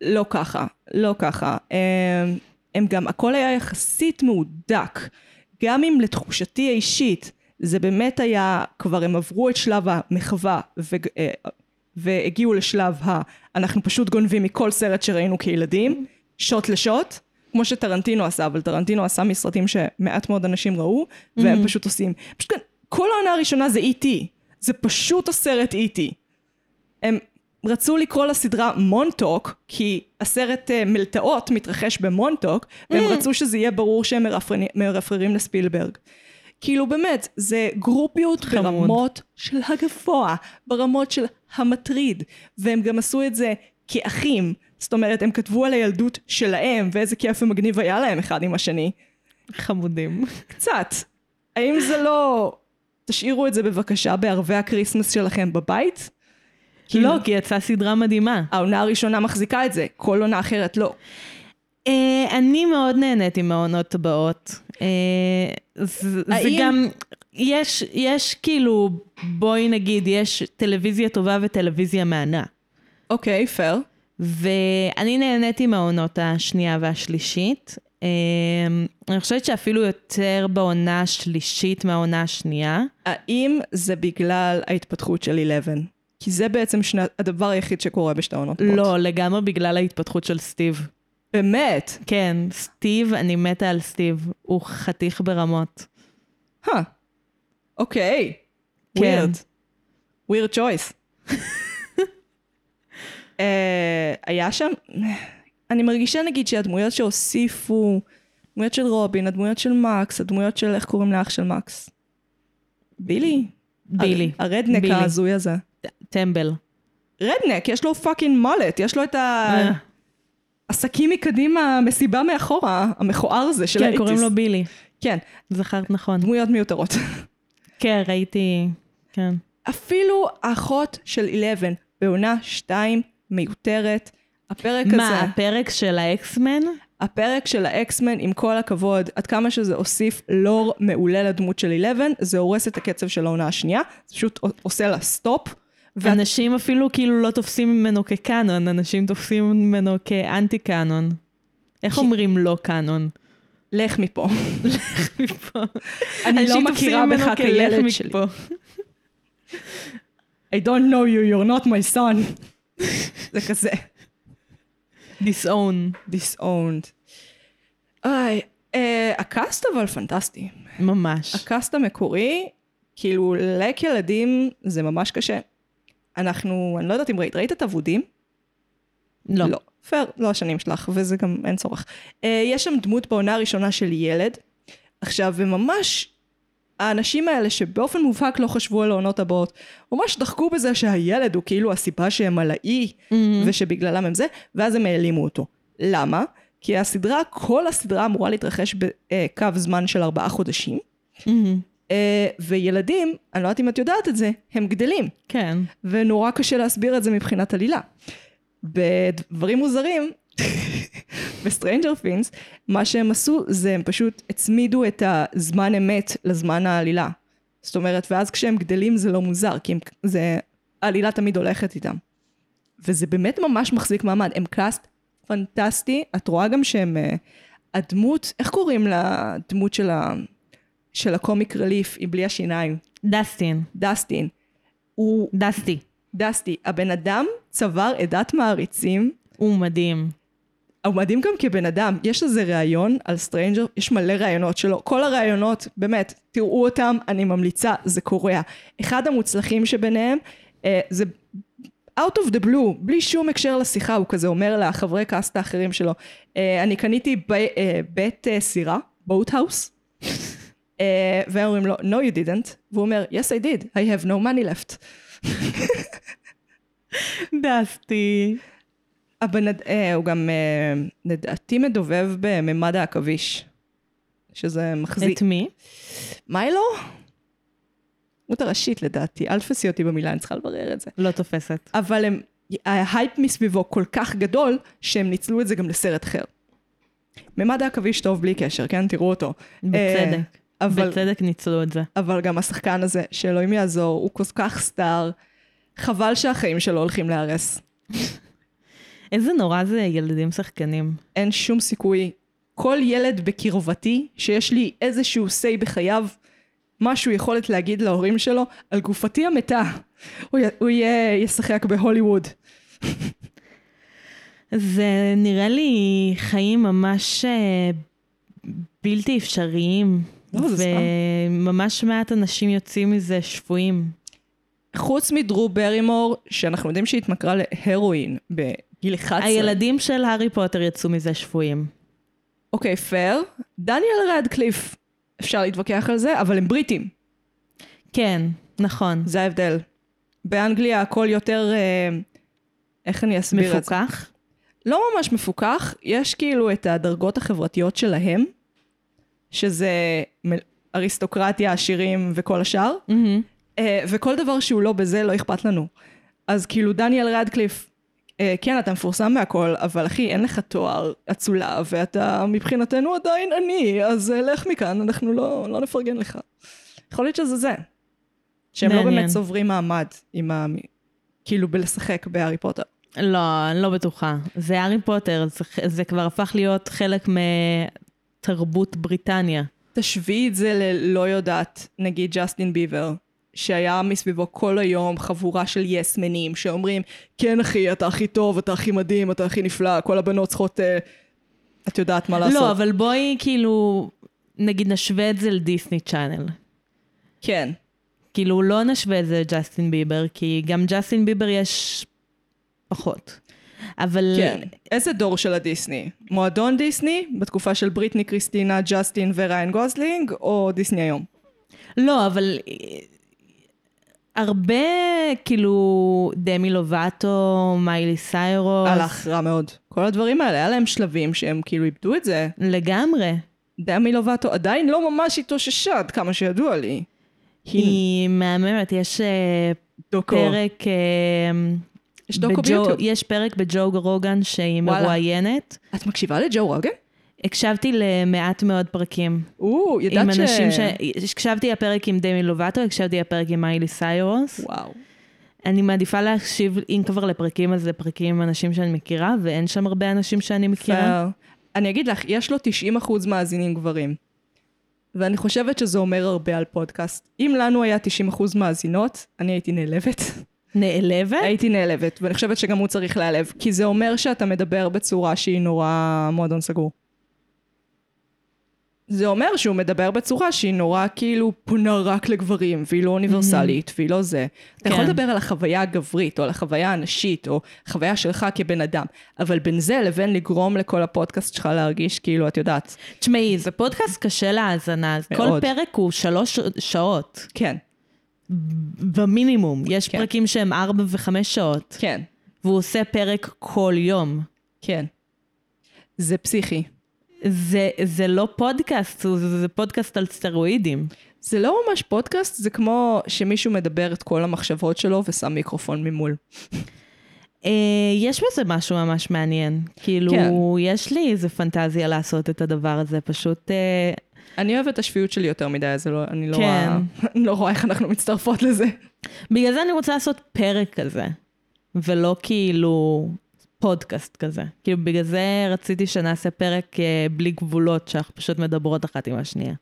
לא ככה, לא ככה. הם, גם, הכל היה יחסית מהודק. גם אם לתחושתי האישית, זה באמת היה, כבר הם עברו את שלב המחווה ו, אה, והגיעו לשלב ה... אנחנו פשוט גונבים מכל סרט שראינו כילדים, שוט לשוט, כמו שטרנטינו עשה, אבל טרנטינו עשה מסרטים שמעט מאוד אנשים ראו, והם פשוט עושים. פשוט כל העונה הראשונה זה E.T. זה פשוט הסרט E.T. הם רצו לקרוא לסדרה מונטוק, כי הסרט uh, מלטעות מתרחש במונטוק, והם רצו שזה יהיה ברור שהם מרפררים לספילברג. כאילו באמת, זה גרופיות חמוד. ברמות של הגבוה, ברמות של המטריד, והם גם עשו את זה כאחים, זאת אומרת, הם כתבו על הילדות שלהם, ואיזה כיף ומגניב היה להם אחד עם השני. חמודים. קצת. האם זה לא... תשאירו את זה בבקשה בערבי ה Christmas שלכם בבית? כאילו- לא, כי יצאה סדרה מדהימה. העונה הראשונה מחזיקה את זה, כל עונה אחרת לא. אה, אני מאוד נהניתי מהעונות הבאות. אה, זה זה האם- גם, יש, יש כאילו, בואי נגיד, יש טלוויזיה טובה וטלוויזיה מהנה. אוקיי, פייר. ואני נהניתי מהעונות השנייה והשלישית. אה, אני חושבת שאפילו יותר בעונה השלישית מהעונה השנייה. האם זה בגלל ההתפתחות של 11? כי זה בעצם שני, הדבר היחיד שקורה בשתי העונות. לא, לגמרי בגלל ההתפתחות של סטיב. באמת? כן, סטיב, אני מתה על סטיב. הוא חתיך ברמות. אוקיי. כן. weird. weird choice. אה, היה שם, אני מרגישה נגיד שהדמויות שהוסיפו, דמויות של רובין, הדמויות של מקס, הדמויות של איך קוראים לאח של מקס? בילי? בילי. הר- הרדנק. ההזוי הזה. טמבל. redneck, יש לו fucking mullet, יש לו את ה... אה. עסקים מקדימה, מסיבה מאחורה, המכוער הזה של כן, ה eighties. קוראים לו בילי. כן, זכרת נכון. דמויות מיותרות. כן, ראיתי, כן. אפילו האחות של 11 בעונה 2 מיותרת. הפרק מה, הזה, הפרק של ה X-Men? הפרק של ה X-Men, עם כל הכבוד, עד כמה שזה הוסיף לור מעולה לדמות של 11, זה הורס את הקצב של העונה השנייה, זה פשוט עושה לה stop. ואת- אנשים אפילו כאילו לא תופסים ממנו כקאנון, אנשים תופסים ממנו כאנטי קאנון. איך אומרים לא קאנון? לך מפה. מפה. אני לא מכירה בך כילד שלי. I don't know you, you're not my son. זה כזה. disown. disowned. איי, אה, ה cast אבל פנטסטי. ממש. הקאסט המקורי, כאילו, לק ילדים זה ממש קשה. אנחנו, אני לא יודעת אם ראית, ראית את אבודים? לא. לא. פייר, לא השנים שלך, וזה גם אין צורך. Uh, יש שם דמות בעונה הראשונה של ילד. עכשיו, וממש, האנשים האלה שבאופן מובהק לא חשבו על העונות הבאות, ממש דחקו בזה שהילד הוא כאילו הסיבה שהם על האי, Mm-hmm. ושבגללם הם זה, ואז הם העלימו אותו. למה? כי הסדרה, כל הסדרה אמורה להתרחש בקו זמן של ארבעה חודשים, מהמם. Uh, וילדים, אני לא יודעת אם את יודעת את זה, הם גדלים. כן. ונורא קשה להסביר את זה מבחינת עלילה. בדברים מוזרים, ב Stranger Things, מה שהם עשו זה הם פשוט הצמידו את הזמן אמת לזמן העלילה. זאת אומרת, ואז כשהם גדלים זה לא מוזר, כי הם, זה, העלילה תמיד הולכת איתם. וזה באמת ממש מחזיק מעמד. הם cast פנטסטי, את רואה גם שהם... אה, הדמות, איך קוראים לדמות של, ה, של ה comic relief, הבלי השיניים? דסטין. דסטין. הוא דסטי. דסטי. הבן אדם צבר עדת מעריצים. הוא מדהים. הוא מדהים גם כבן אדם. יש איזה ראיון על Stranger, יש מלא ראיונות שלו. כל הראיונות, באמת, תראו אותם, אני ממליצה, זה קורע. אחד המוצלחים שביניהם, אה, זה out of the blue, בלי שום הקשר לשיחה, הוא כזה אומר לחברי קאסט האחרים שלו, אה, אני קניתי ב, אה, בית אה, סירה, house, אה, והם אומרים לו, no you didn't, והוא אומר, yes I did, I have no money left. דסטי. הבן, אד- אה, הוא גם אה, לדעתי מדובב בממד העכביש, שזה מחזיק. את מי? מיילו? דמות הראשית לדעתי, אל תפסי אותי במילה, אני צריכה לברר את זה. לא תופסת. אבל הם, ההייפ מסביבו כל כך גדול, שהם ניצלו את זה גם לסרט אחר. ממד העכביש טוב בלי קשר, כן? תראו אותו. בצדק. אה, אבל, בצדק ניצלו את זה. אבל גם השחקן הזה, שאלוהים יעזור, הוא כל כך סטאר, חבל שהחיים שלו הולכים להיהרס. איזה נורא זה ילדים שחקנים. אין שום סיכוי. כל ילד בקרבתי, שיש לי איזשהו say בחייו, משהו יכולת להגיד להורים שלו, על גופתי המתה, הוא, י- הוא יהיה, ישחק בהוליווד. זה נראה לי חיים ממש אה, בלתי אפשריים. וממש מעט אנשים יוצאים מזה שפויים. חוץ מדרו ברימור, שאנחנו יודעים שהתמכרה להרואין בגיל 11. הילדים של הארי פוטר יצאו מזה שפויים. אוקיי, פייר. דניאל רדקליף, אפשר להתווכח על זה, אבל הם בריטים. כן, נכון. זה ההבדל. באנגליה הכל יותר... אה, איך אני אסביר את זה? מפוקח? לא ממש מפוקח, יש כאילו את הדרגות החברתיות שלהם, שזה מ- אריסטוקרטיה, עשירים וכל השאר, מהמם. אה, וכל דבר שהוא לא בזה, לא אכפת לנו. אז כאילו דניאל רדקליף, אה, כן, אתה מפורסם מהכל, אבל אחי, אין לך תואר אצולה, ואתה מבחינתנו עדיין עני, אז אה, לך מכאן, אנחנו לא, לא נפרגן לך. יכול להיות שזה זה. שהם לא מעניין. באמת צוברים מעמד עם ה... כאילו בלשחק בהארי פוטר. לא, אני לא בטוחה. זה הארי פוטר, זה, זה כבר הפך להיות חלק מתרבות בריטניה. תשווי את זה ללא יודעת, נגיד ג'סטין ביבר, שהיה מסביבו כל היום חבורה של יסמנים שאומרים, כן אחי, אתה הכי טוב, אתה הכי מדהים, אתה הכי נפלא, כל הבנות צריכות, אה, את יודעת מה לעשות. לא, אבל בואי כאילו, נגיד נשווה את זה ל Disney Channel. כן. כאילו, לא נשווה את זה לג'סטין ביבר, כי גם ג'סטין ביבר יש פחות. אבל... כן. איזה דור של הדיסני? מועדון דיסני, בתקופה של בריטני, קריסטינה, ג'סטין וריין גוזלינג, או דיסני היום? לא, אבל אה, הרבה, כאילו, דמי לובטו, מיילי סיירוס. הלך רע מאוד. כל הדברים האלה, היה להם שלבים שהם כאילו איבדו את זה. לגמרי. דמי לובטו עדיין לא ממש התאוששה, עד כמה שידוע לי. היא מהממת, יש אה, דוקו. פרק... אה, יש דוקו ביוטיוב. יש פרק בג'ו רוגן שהיא. מרואיינת. את מקשיבה לג'ו רוגן? הקשבתי למעט מאוד פרקים. או, עם ידעת ש... אנשים ש... הקשבתי לפרק עם דמי לובטו, הקשבתי לפרק עם מיילי סיירוס. וואו. אני מעדיפה להקשיב, אם כבר לפרקים, אז לפרקים עם אנשים שאני מכירה, ואין שם הרבה אנשים שאני מכירה. פייר. אני אגיד לך, יש לו 90% מאזינים גברים. ואני חושבת שזה אומר הרבה על פודקאסט. אם לנו היה 90% מאזינות, אני הייתי נעלבת. נעלבת? הייתי נעלבת, ואני חושבת שגם הוא צריך להיעלב, כי זה אומר שאתה מדבר בצורה שהיא נורא מועדון סגור. זה אומר שהוא מדבר בצורה שהיא נורא כאילו פונה רק לגברים, והיא לא אוניברסלית, והיא לא זה. אתה יכול כן. לדבר על החוויה הגברית, או על החוויה הנשית, או חוויה שלך כבן אדם, אבל בין זה לבין לגרום לכל הפודקאסט שלך להרגיש כאילו, את יודעת, תשמעי, זה פודקאסט קשה להאזנה, אז כל. פרק הוא שלוש שעות, כן, במינימום. יש כן. פרקים שהם ארבע וחמש שעות, כן, והוא עושה פרק כל יום. כן. זה פסיכי. זה, זה לא פודקאסט, זה, זה פודקאסט על סטרואידים. זה לא ממש פודקאסט, זה כמו שמישהו מדבר את כל המחשבות שלו ושם מיקרופון ממול. אה, יש בזה משהו ממש מעניין. כאילו, כן. יש לי איזה פנטזיה לעשות את הדבר הזה, פשוט... אני אוהבת את השפיות שלי יותר מדי, אז לא, אני לא, כן. רואה, לא רואה איך אנחנו מצטרפות לזה. בגלל זה אני רוצה לעשות פרק כזה. ולא כאילו פודקאסט כזה. כאילו, בגלל זה רציתי שנעשה פרק אה, בלי גבולות, שאנחנו פשוט מדברות אחת עם השנייה.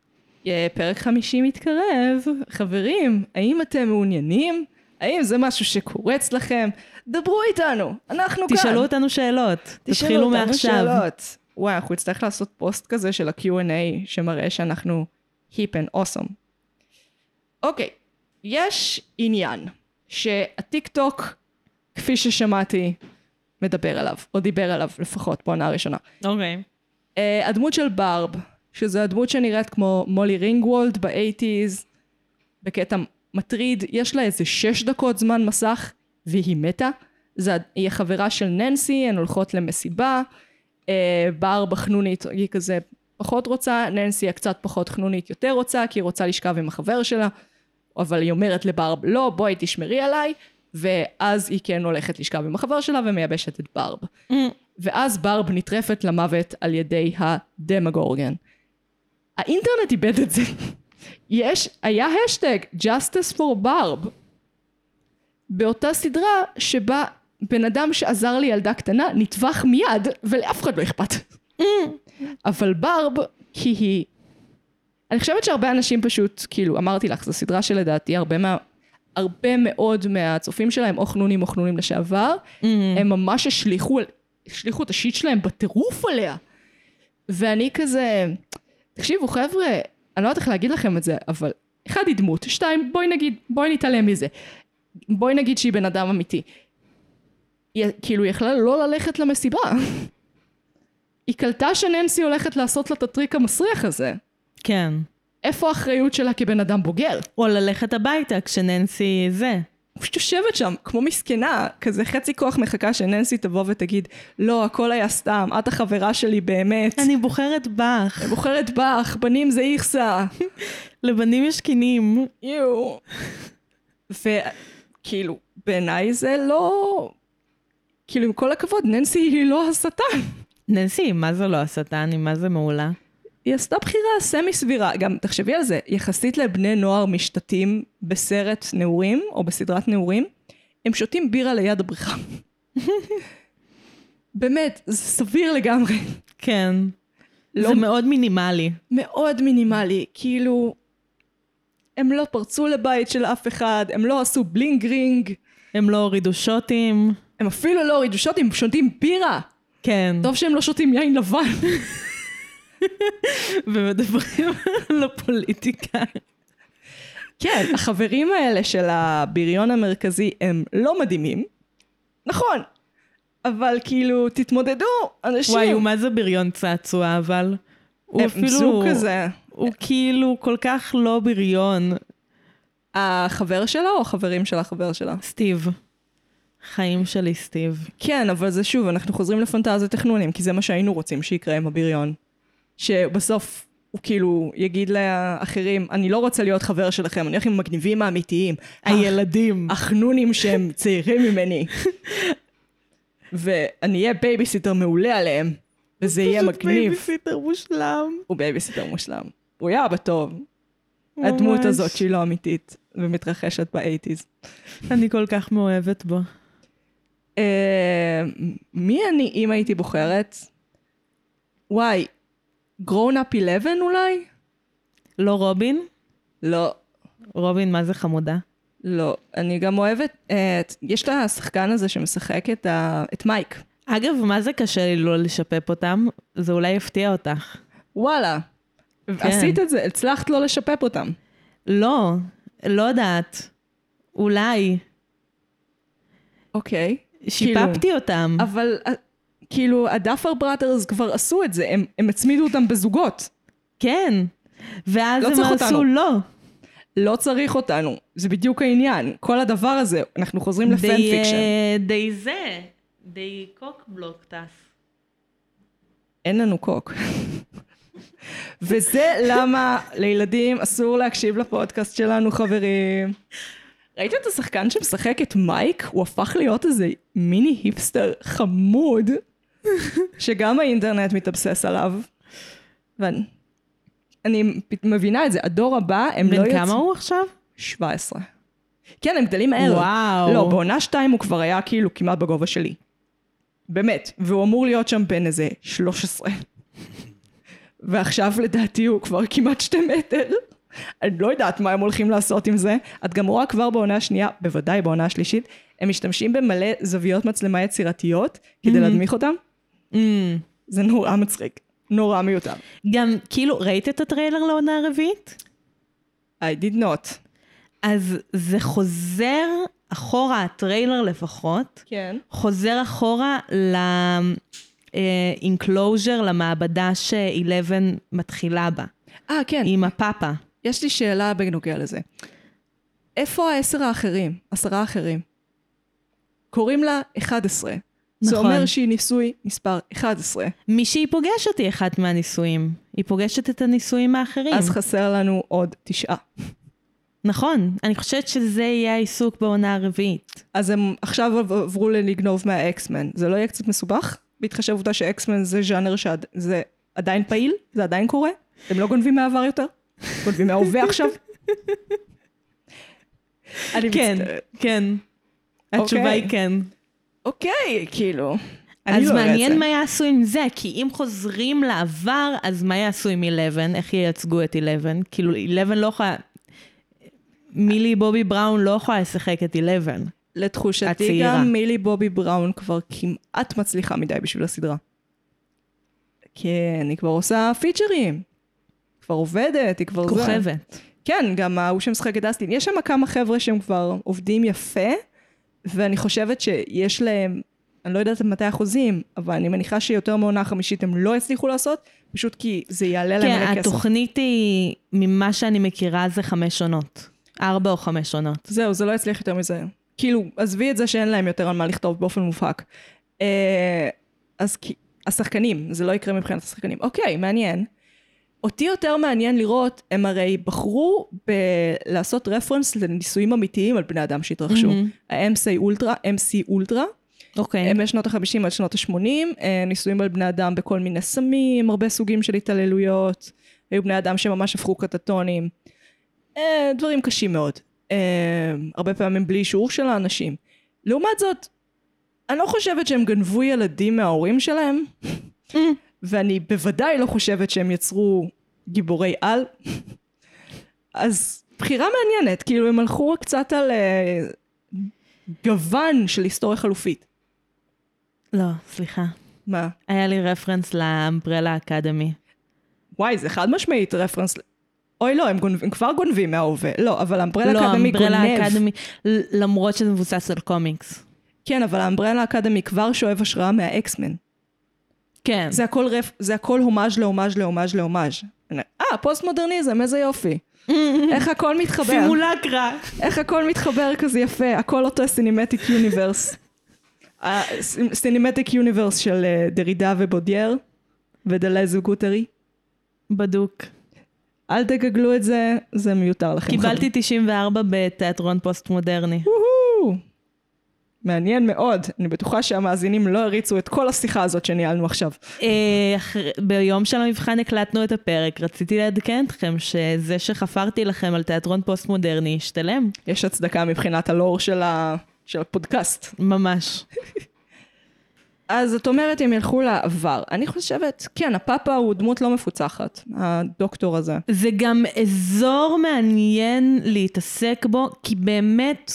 אה, פרק 50 מתקרב. חברים, האם אתם מעוניינים? האם זה משהו שקורץ לכם? דברו איתנו, אנחנו כאן. תשאלו אותנו שאלות. תשאלו אותנו מעכשיו. שאלות. וואי, אנחנו נצטרך לעשות פוסט כזה של ה-Q&A שמראה שאנחנו היפ and awesome. אוקיי, יש עניין שהטיק טוק, כפי ששמעתי, מדבר עליו, או דיבר עליו לפחות בעונה הראשונה. אוקיי. Uh, הדמות של ברב, שזו הדמות שנראית כמו מולי רינגוולד ב eighties, בקטע מטריד, יש לה איזה שש דקות זמן מסך, והיא מתה. זה, היא החברה של ננסי, הן הולכות למסיבה, uh, ברב החנונית היא כזה פחות רוצה, ננסי הקצת פחות חנונית יותר רוצה, כי היא רוצה לשכב עם החבר שלה, אבל היא אומרת לברב, לא, בואי תשמרי עליי, ואז היא כן הולכת לשכב עם החבר שלה ומייבשת את ברב. ואז ברב נטרפת למוות על ידי הדמגורגן. האינטרנט איבד את זה. יש, היה השטג Justice for Barb. באותה סדרה שבה בן אדם שעזר לילדה קטנה נטבח מיד ולאף אחד לא אכפת. אבל ברב, כי היא... אני חושבת שהרבה אנשים פשוט, כאילו, אמרתי לך, זו סדרה שלדעתי הרבה מה... הרבה מאוד מהצופים שלהם, או חנונים או חנונים לשעבר, הם ממש השליכו, השליכו את השיט שלהם בטירוף עליה. ואני כזה, תקשיבו חבר'ה, אני לא יודעת איך להגיד לכם את זה, אבל אחד היא דמות, שתיים, בואי נגיד, בואי נתעלם מזה. בואי נגיד שהיא בן אדם אמיתי. היא כאילו, יכלה לא ללכת למסיבה. היא קלטה שננסי הולכת לעשות לה את הטריק המסריח הזה. כן. איפה האחריות שלה כבן אדם בוגר? או ללכת הביתה כשננסי זה. פשוט יושבת שם, כמו מסכנה, כזה חצי כוח מחכה שננסי תבוא ותגיד, לא, הכל היה סתם, את החברה שלי באמת. אני בוחרת בך. אני בוחרת בך, בנים זה איכסה. לבנים יש קינים. יואו. וכאילו, בעיניי זה לא... כאילו, עם כל הכבוד, ננסי היא לא השטן. ננסי, מה זה לא השטן? היא מה זה מעולה? היא עשתה בחירה סמי סבירה. גם, תחשבי על זה, יחסית לבני נוער משתתים בסרט נעורים, או בסדרת נעורים, הם שותים בירה ליד הבריכה. באמת, זה סביר לגמרי. כן. לא- זה מאוד מינימלי. מאוד מינימלי, כאילו... הם לא פרצו לבית של אף אחד, הם לא עשו בלינג רינג, הם לא הורידו שוטים. הם אפילו לא הורידו שוטים, הם שותים בירה. כן. טוב שהם לא שותים יין לבן. ומדברים על הפוליטיקה. כן, החברים האלה של הבריון המרכזי הם לא מדהימים. נכון, אבל כאילו, תתמודדו, אנשים. וואי, הוא מה זה בריון צעצוע, אבל? הוא הם אפילו... זוג כזה. הוא כאילו כל כך לא בריון. החבר שלה או החברים של החבר שלה? סטיב. חיים שלי, סטיב. כן, אבל זה שוב, אנחנו חוזרים לפנטזיות החנונים, כי זה מה שהיינו רוצים שיקרה עם הבריון. שבסוף הוא כאילו יגיד לאחרים, אני לא רוצה להיות חבר שלכם, אני הולך עם המגניבים האמיתיים. הילדים. החנונים שהם צעירים ממני. ואני אהיה בייביסיטר מעולה עליהם, וזה יהיה פשוט מגניב. בייביסיטר מושלם. הוא בייביסיטר מושלם. הוא יהיה אבא טוב. הדמות ממש. הזאת שהיא לא אמיתית, ומתרחשת ב eighties. אני כל כך מאוהבת בו. אה, מי אני אם הייתי בוחרת? וואי, grown up 11 אולי? לא רובין? לא, רובין, מה זה חמודה? לא. אני גם אוהבת, אה, את- יש את השחקן הזה שמשחק את, ה, את מייק. אגב, מה זה קשה לי לא לשפף אותם? זה אולי יפתיע אותך. וואלה. כן. עשית את זה, הצלחת לא לשפף אותם. לא, לא יודעת. אולי. אוקיי. שיפפתי אותם. אבל אה, כאילו, ה Duffer Brothers כבר עשו את זה, הם, הם הצמידו אותם בזוגות. כן. ואז לא הם עשו אותנו. לא. לא צריך אותנו, זה בדיוק העניין. כל הדבר הזה, אנחנו חוזרים ל fan fiction. אה, די זה. די קוק בלוק טס. אין לנו קוק. וזה למה לילדים אסור להקשיב לפודקאסט שלנו, חברים. ראית את השחקן שמשחק את מייק? הוא הפך להיות איזה מיני היפסטר חמוד, שגם האינטרנט מתאבסס עליו. ואני אני מבינה את זה, הדור הבא, הם לא בן יוצאים... כמה הוא עכשיו? 17. כן, הם גדלים מהר. וואו. לא, בעונה שתיים הוא כבר היה כאילו כמעט בגובה שלי. באמת. והוא אמור להיות שם בין איזה 13. ועכשיו לדעתי הוא כבר כמעט שתי מטר. אני לא יודעת מה הם הולכים לעשות עם זה. את גם רואה כבר בעונה השנייה, בוודאי בעונה השלישית, הם משתמשים במלא זוויות מצלמה יצירתיות כדי להדמיך אותם. Mm. זה נורא מצחיק. נורא מיותר. גם, כאילו, ראית את הטריילר לעונה הרביעית? I did not. אז זה חוזר אחורה, הטריילר לפחות, כן. חוזר אחורה ל-enclosure, למעבדה ש-11 מתחילה בה, אה, כן. עם הפאפה. יש לי שאלה בנוגע לזה. איפה העשר האחרים? עשרה האחרים? קוראים לה 11. זה נכון. אומר שהיא ניסוי מספר 11. מי שהיא פוגשת היא אחת מהניסויים. היא פוגשת את הניסויים האחרים. אז חסר לנו עוד תשעה. נכון, אני חושבת שזה יהיה העיסוק בעונה הרביעית. אז הם עכשיו עברו ללגנוב מהאקסמן. זה לא יהיה קצת מסובך? בהתחשב בעובדה שאקסמן זה ז'אנר שזה עדיין פעיל? זה עדיין קורה? הם לא גונבים מהעבר יותר? גונבים מההווה עכשיו? אני כן. כן. התשובה אוקיי. היא כן. אוקיי, כאילו. אני אז לא מעניין זה. מה יעשו עם זה, כי אם חוזרים לעבר, אז מה יעשו עם 11? איך ייצגו את 11? כאילו, 11 לא יכולה... מילי בובי בראון לא יכולה לשחק את 11. לתחושתי הצעירה. גם מילי בובי בראון כבר כמעט מצליחה מדי בשביל הסדרה. כן, היא כבר עושה פיצ'רים. כבר עובדת, היא כבר. כוכבת. כן, גם ההוא שמשחק את אסטין. יש שם כמה חבר'ה שהם כבר עובדים יפה, ואני חושבת שיש להם, אני לא יודעת מתי החוזים, אבל אני מניחה שיותר מעונה חמישית הם לא יצליחו לעשות, פשוט כי זה יעלה להם כן, מלא כסף. התוכנית היא, ממה שאני מכירה, זה חמש עונות. ארבע או חמש עונות. זהו, זה לא יצליח יותר מזה. כאילו, עזבי את זה שאין להם יותר על מה לכתוב באופן מובהק. אה, אז כי, השחקנים, זה לא יקרה מבחינת השחקנים. אוקיי, מעניין. אותי יותר מעניין לראות, הם הרי בחרו לעשות רפרנס לניסויים אמיתיים על בני אדם שהתרחשו. ה-MC אולטרה, MC אולטרה, אוקיי. הם משנות ה-50 עד שנות ה-80, ניסויים על בני אדם בכל מיני סמים, הרבה סוגים של התעללויות, היו בני אדם שממש הפכו קטטונים, אה, דברים קשים מאוד. אה, הרבה פעמים בלי אישור של האנשים. לעומת זאת, אני לא חושבת שהם גנבו ילדים מההורים שלהם, ואני בוודאי לא חושבת שהם יצרו גיבורי על. אז בחירה מעניינת, כאילו הם הלכו קצת על אה, גוון של היסטוריה חלופית. לא, סליחה. מה? היה לי רפרנס לאמברלה אקדמי. וואי, זה חד משמעית רפרנס. אוי לא, הם, גונב, הם כבר גונבים מההווה. לא, אבל האמברלה לא, אקדמי גונב. אמברלה אקדמי, למרות שזה מבוסס על קומיקס. כן, אבל האמברלה אקדמי כבר שואב השראה מהאקסמן. כן. זה הכל ref... זה הכל הומאז' להומאז' להומאז' להומאז'. אה, פוסט מודרניזם, איזה יופי. איך הכל מתחבר. סימולקרה. איך הכל מתחבר כזה יפה, הכל אותו cinematic universe. cinematic universe של אה, דרידה ובודריאר ודלז וגואטרי. בדוק. אל תגגלו את זה, זה מיותר לכם. קיבלתי 94 בתיאטרון פוסט מודרני. מעניין מאוד, אני בטוחה שהמאזינים לא הריצו את כל השיחה הזאת שניהלנו עכשיו. אה, ביום של המבחן הקלטנו את הפרק, רציתי לעדכן אתכם שזה שחפרתי לכם על תיאטרון פוסט מודרני השתלם. יש הצדקה מבחינת הלור של, ה... של הפודקאסט. ממש. אז את אומרת הם ילכו לעבר. אני חושבת, כן, הפאפה הוא דמות לא מפוצחת, הדוקטור הזה. זה גם אזור מעניין להתעסק בו, כי באמת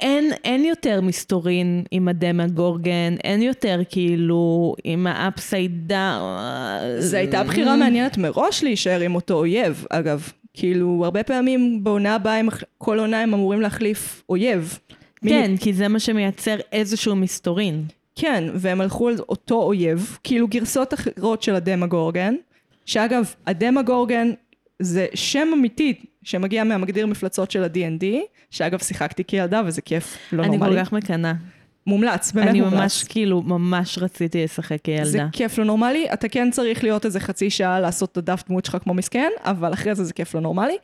אין, אין יותר מסתורין עם הדמגורגן, אין יותר כאילו עם ה Upside Down. זו הייתה בחירה מעניינת מראש להישאר עם אותו אויב, אגב. כאילו, הרבה פעמים בעונה הבאה, הם, כל עונה הם אמורים להחליף אויב. כן, כי זה מה שמייצר איזשהו מסתורין. כן, והם הלכו על אותו אויב, כאילו גרסות אחרות של הדמגורגן, שאגב, הדמגורגן זה שם אמיתי שמגיע מהמגדיר מפלצות של ה-D&D, שאגב שיחקתי כילדה וזה כיף לא אני נורמלי. כל כך מקנאה. מומלץ, באמת אני מומלץ. ממש, כאילו, ממש רציתי לשחק זה כילדה. כיף לא נורמלי, אתה כן צריך להיות איזה חצי שעה לעשות את הדף דמות שלך כמו מסכן, אבל אחרי זה זה כיף לא נורמלי.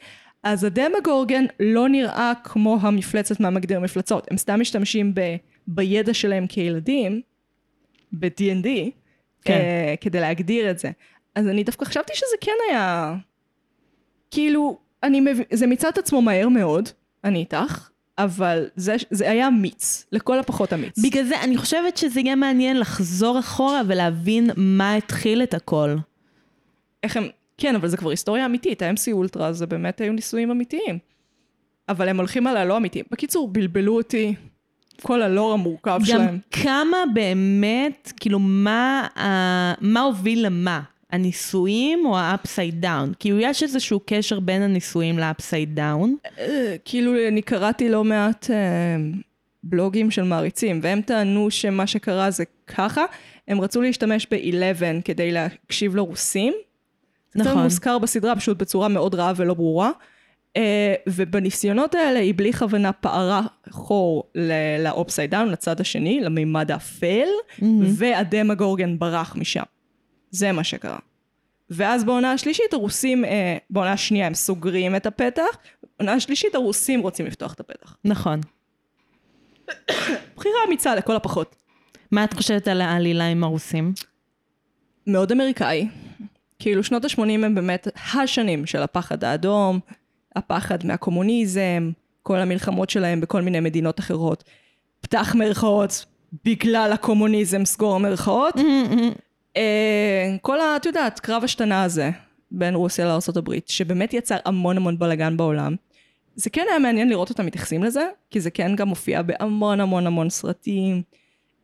אז הדמגורגן לא נראה כמו המפלצת מהמגדיר מפלצות, הם סתם משתמשים ב, בידע שלהם כילדים, ב-D&D, כן. אה, כדי להגדיר את זה. אז אני דווקא חשבתי שזה כן היה, כאילו, אני מבין, זה מיצה את עצמו מהר מאוד, אני איתך, אבל זה, זה היה אמיץ, לכל הפחות אמיץ. בגלל זה אני חושבת שזה יהיה מעניין לחזור אחורה ולהבין מה התחיל את הכל. איך הם, כן, אבל זה כבר היסטוריה אמיתית, ה-MC אולטרה זה באמת היו ניסויים אמיתיים. אבל הם הולכים על הלא אמיתיים. בקיצור, בלבלו אותי, כל הלור המורכב גם שלהם. כמה באמת, כאילו, מה, ה- מה הוביל למה? הנישואים או ה-upside down? כאילו, יש איזשהו קשר בין ל-upside down. אה, כאילו, אני קראתי לא מעט אה, בלוגים של מעריצים, והם טענו שמה שקרה זה ככה, הם רצו להשתמש ב-11 כדי להקשיב לרוסים. זה נכון. מוזכר בסדרה, פשוט בצורה מאוד רעה ולא ברורה. אה, ובניסיונות האלה היא בלי כוונה פערה חור ל upside down, לצד השני, למימד האפל, והדמגורגן ברח משם. זה מה שקרה. ואז בעונה השלישית הרוסים, אה, בעונה השנייה הם סוגרים את הפתח, בעונה השלישית הרוסים רוצים לפתוח את הפתח. נכון. בחירה אמיצה לכל הפחות. מה את חושבת על העלילה עם הרוסים? מאוד אמריקאי. כאילו שנות ה-80 הם באמת השנים של הפחד האדום, הפחד מהקומוניזם, כל המלחמות שלהם בכל מיני מדינות אחרות. פתח מירכאות בגלל הקומוניזם, סגור מירכאות. אה, כל ה... את יודעת, קרב השתנה הזה בין רוסיה לארה"ב, שבאמת יצר המון המון בלאגן בעולם. זה כן היה מעניין לראות אותם מתייחסים לזה, כי זה כן גם מופיע בהמון המון המון סרטים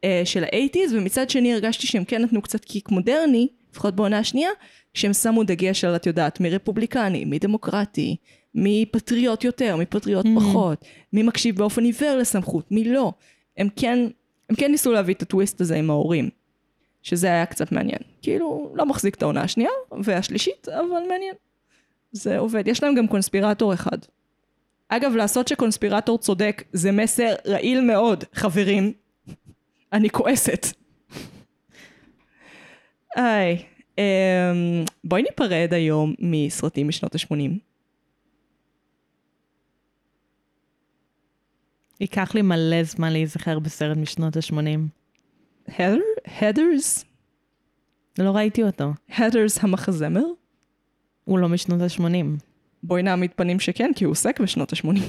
אה, של האייטיז, ומצד שני הרגשתי שהם כן נתנו קצת קיק מודרני, לפחות בעונה השנייה, שהם שמו דגש על, את יודעת, מי רפובליקני, מי דמוקרטי, מי פטריוט יותר, מי פטריוט פחות, מי מקשיב באופן עיוור לסמכות, מי לא. הם כן, הם כן ניסו להביא את הטוויסט הזה עם ההורים, שזה היה קצת מעניין. כאילו, לא מחזיק את העונה השנייה והשלישית, אבל מעניין. זה עובד. יש להם גם קונספירטור אחד. אגב, לעשות שקונספירטור צודק זה מסר רעיל מאוד, חברים. אני כועסת. היי, אמ, בואי ניפרד היום מסרטים משנות ה-80. ייקח לי מלא זמן להיזכר בסרט משנות ה-80. הדרס? לא ראיתי אותו. הדרס המחזמר? הוא לא משנות ה-80. בואי נעמיד פנים שכן, כי הוא עוסק בשנות ה-80.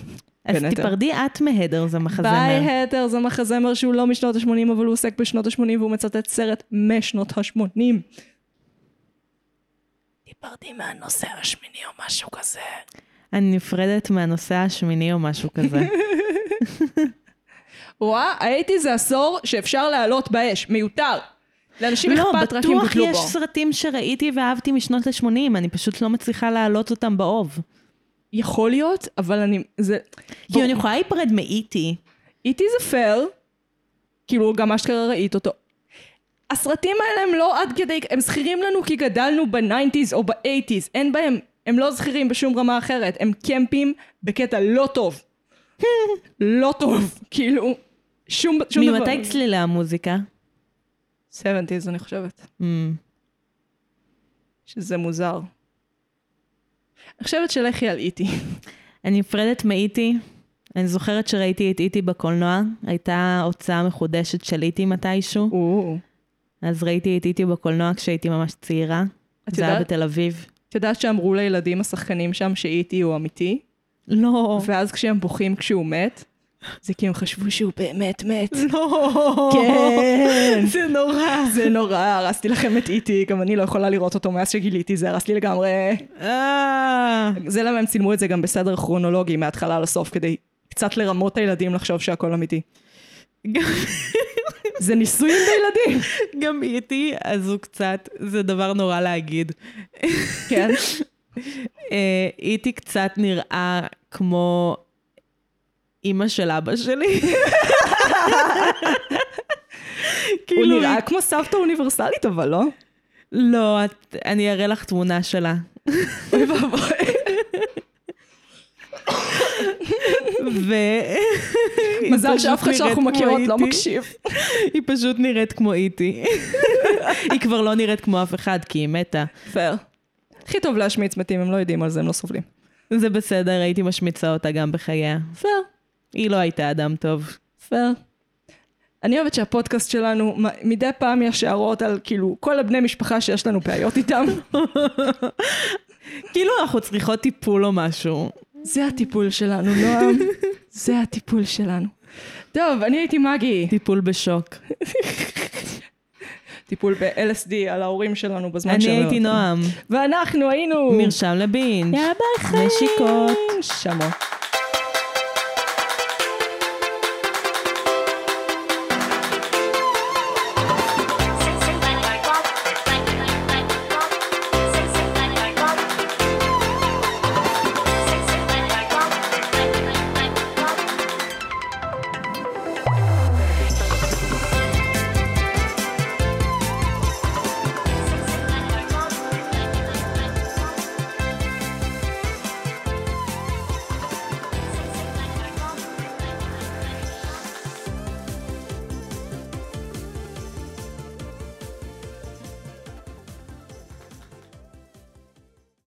אז. תיפרדי את מהדר, זה מחזמר. ביי הדר זה מחזמר שהוא לא משנות ה-80, אבל הוא עוסק בשנות ה-80 והוא מצטט סרט משנות ה-80. דיברתי מהנושא השמיני או משהו כזה. אני נפרדת מהנושא השמיני או משהו כזה. וואה, הייתי זה עשור שאפשר להעלות באש, מיותר. לאנשים לא, אכפת רק אם בטוח בוטלו יש בו. סרטים שראיתי ואהבתי משנות ה-80, אני פשוט לא מצליחה להעלות אותם באוב. יכול להיות, אבל אני... זה... כאילו, אני יכולה להיפרד מאיטי. איטי זה פייר, כאילו גם אשכרה ראית אותו. הסרטים האלה הם לא עד כדי, הם זכירים לנו כי גדלנו ב nineties או ב eighties, אין בהם, הם לא זכירים בשום רמה אחרת, הם קמפיים בקטע לא טוב. לא טוב, כאילו, שום, שום דבר. ממתי צלילי המוזיקה? 70's אני חושבת, Mm. שזה מוזר. אני חושבת שלכי על E.T.. אני נפרדת מ E.T.. אני זוכרת שראיתי את E.T. בקולנוע, הייתה הוצאה מחודשת של איטי מתישהו, או, אז ראיתי את איטי בקולנוע כשהייתי ממש צעירה. זה היה יודעת? בתל אביב. את יודעת שאמרו לילדים השחקנים שם שאיטי הוא אמיתי? לא. ואז כשהם בוכים כשהוא מת, זה כי הם חשבו שהוא באמת מת. לא. כן. זה נורא. זה נורא, הרסתי לכם את איטי, גם אני לא יכולה לראות אותו מאז שגיליתי, זה הרס לי לגמרי. אה. זה למה הם צילמו את זה גם בסדר כרונולוגי, מההתחלה לסוף, כדי קצת לרמות את הילדים לחשוב שהכל אמיתי. זה ניסויים בילדים. גם איטי, אז הוא קצת, זה דבר נורא להגיד. כן. אה, איטי קצת נראה כמו אימא של אבא שלי. הוא כאילו, נראה כמו סבתא אוניברסלית, אבל לא? לא, אני אראה לך תמונה שלה. אוי ואבוי. ו... מזל שאף אחד שאנחנו מכירות לא. מקשיב. היא פשוט נראית כמו E.T.. היא כבר לא נראית כמו אף אחד, כי היא מתה. פייר. הכי טוב להשמיץ מתים, הם לא יודעים על זה, הם לא סובלים. זה בסדר, הייתי משמיצה אותה גם בחייה. פייר. היא לא הייתה אדם טוב. פייר. אני אוהבת שהפודקאסט שלנו, מדי פעם יש הערות על כאילו כל הבני משפחה שיש לנו בעיות איתם. כאילו אנחנו צריכות טיפול או משהו. זה הטיפול שלנו, נועם. זה הטיפול שלנו. טוב, אני הייתי מגי. טיפול בשוק. טיפול ב-LSD על ההורים שלנו בזמן אני שהם... הייתי נועם. ואנחנו היינו... מרשם לבינג'. יאללה ביי חיים. נשיקות. שמות.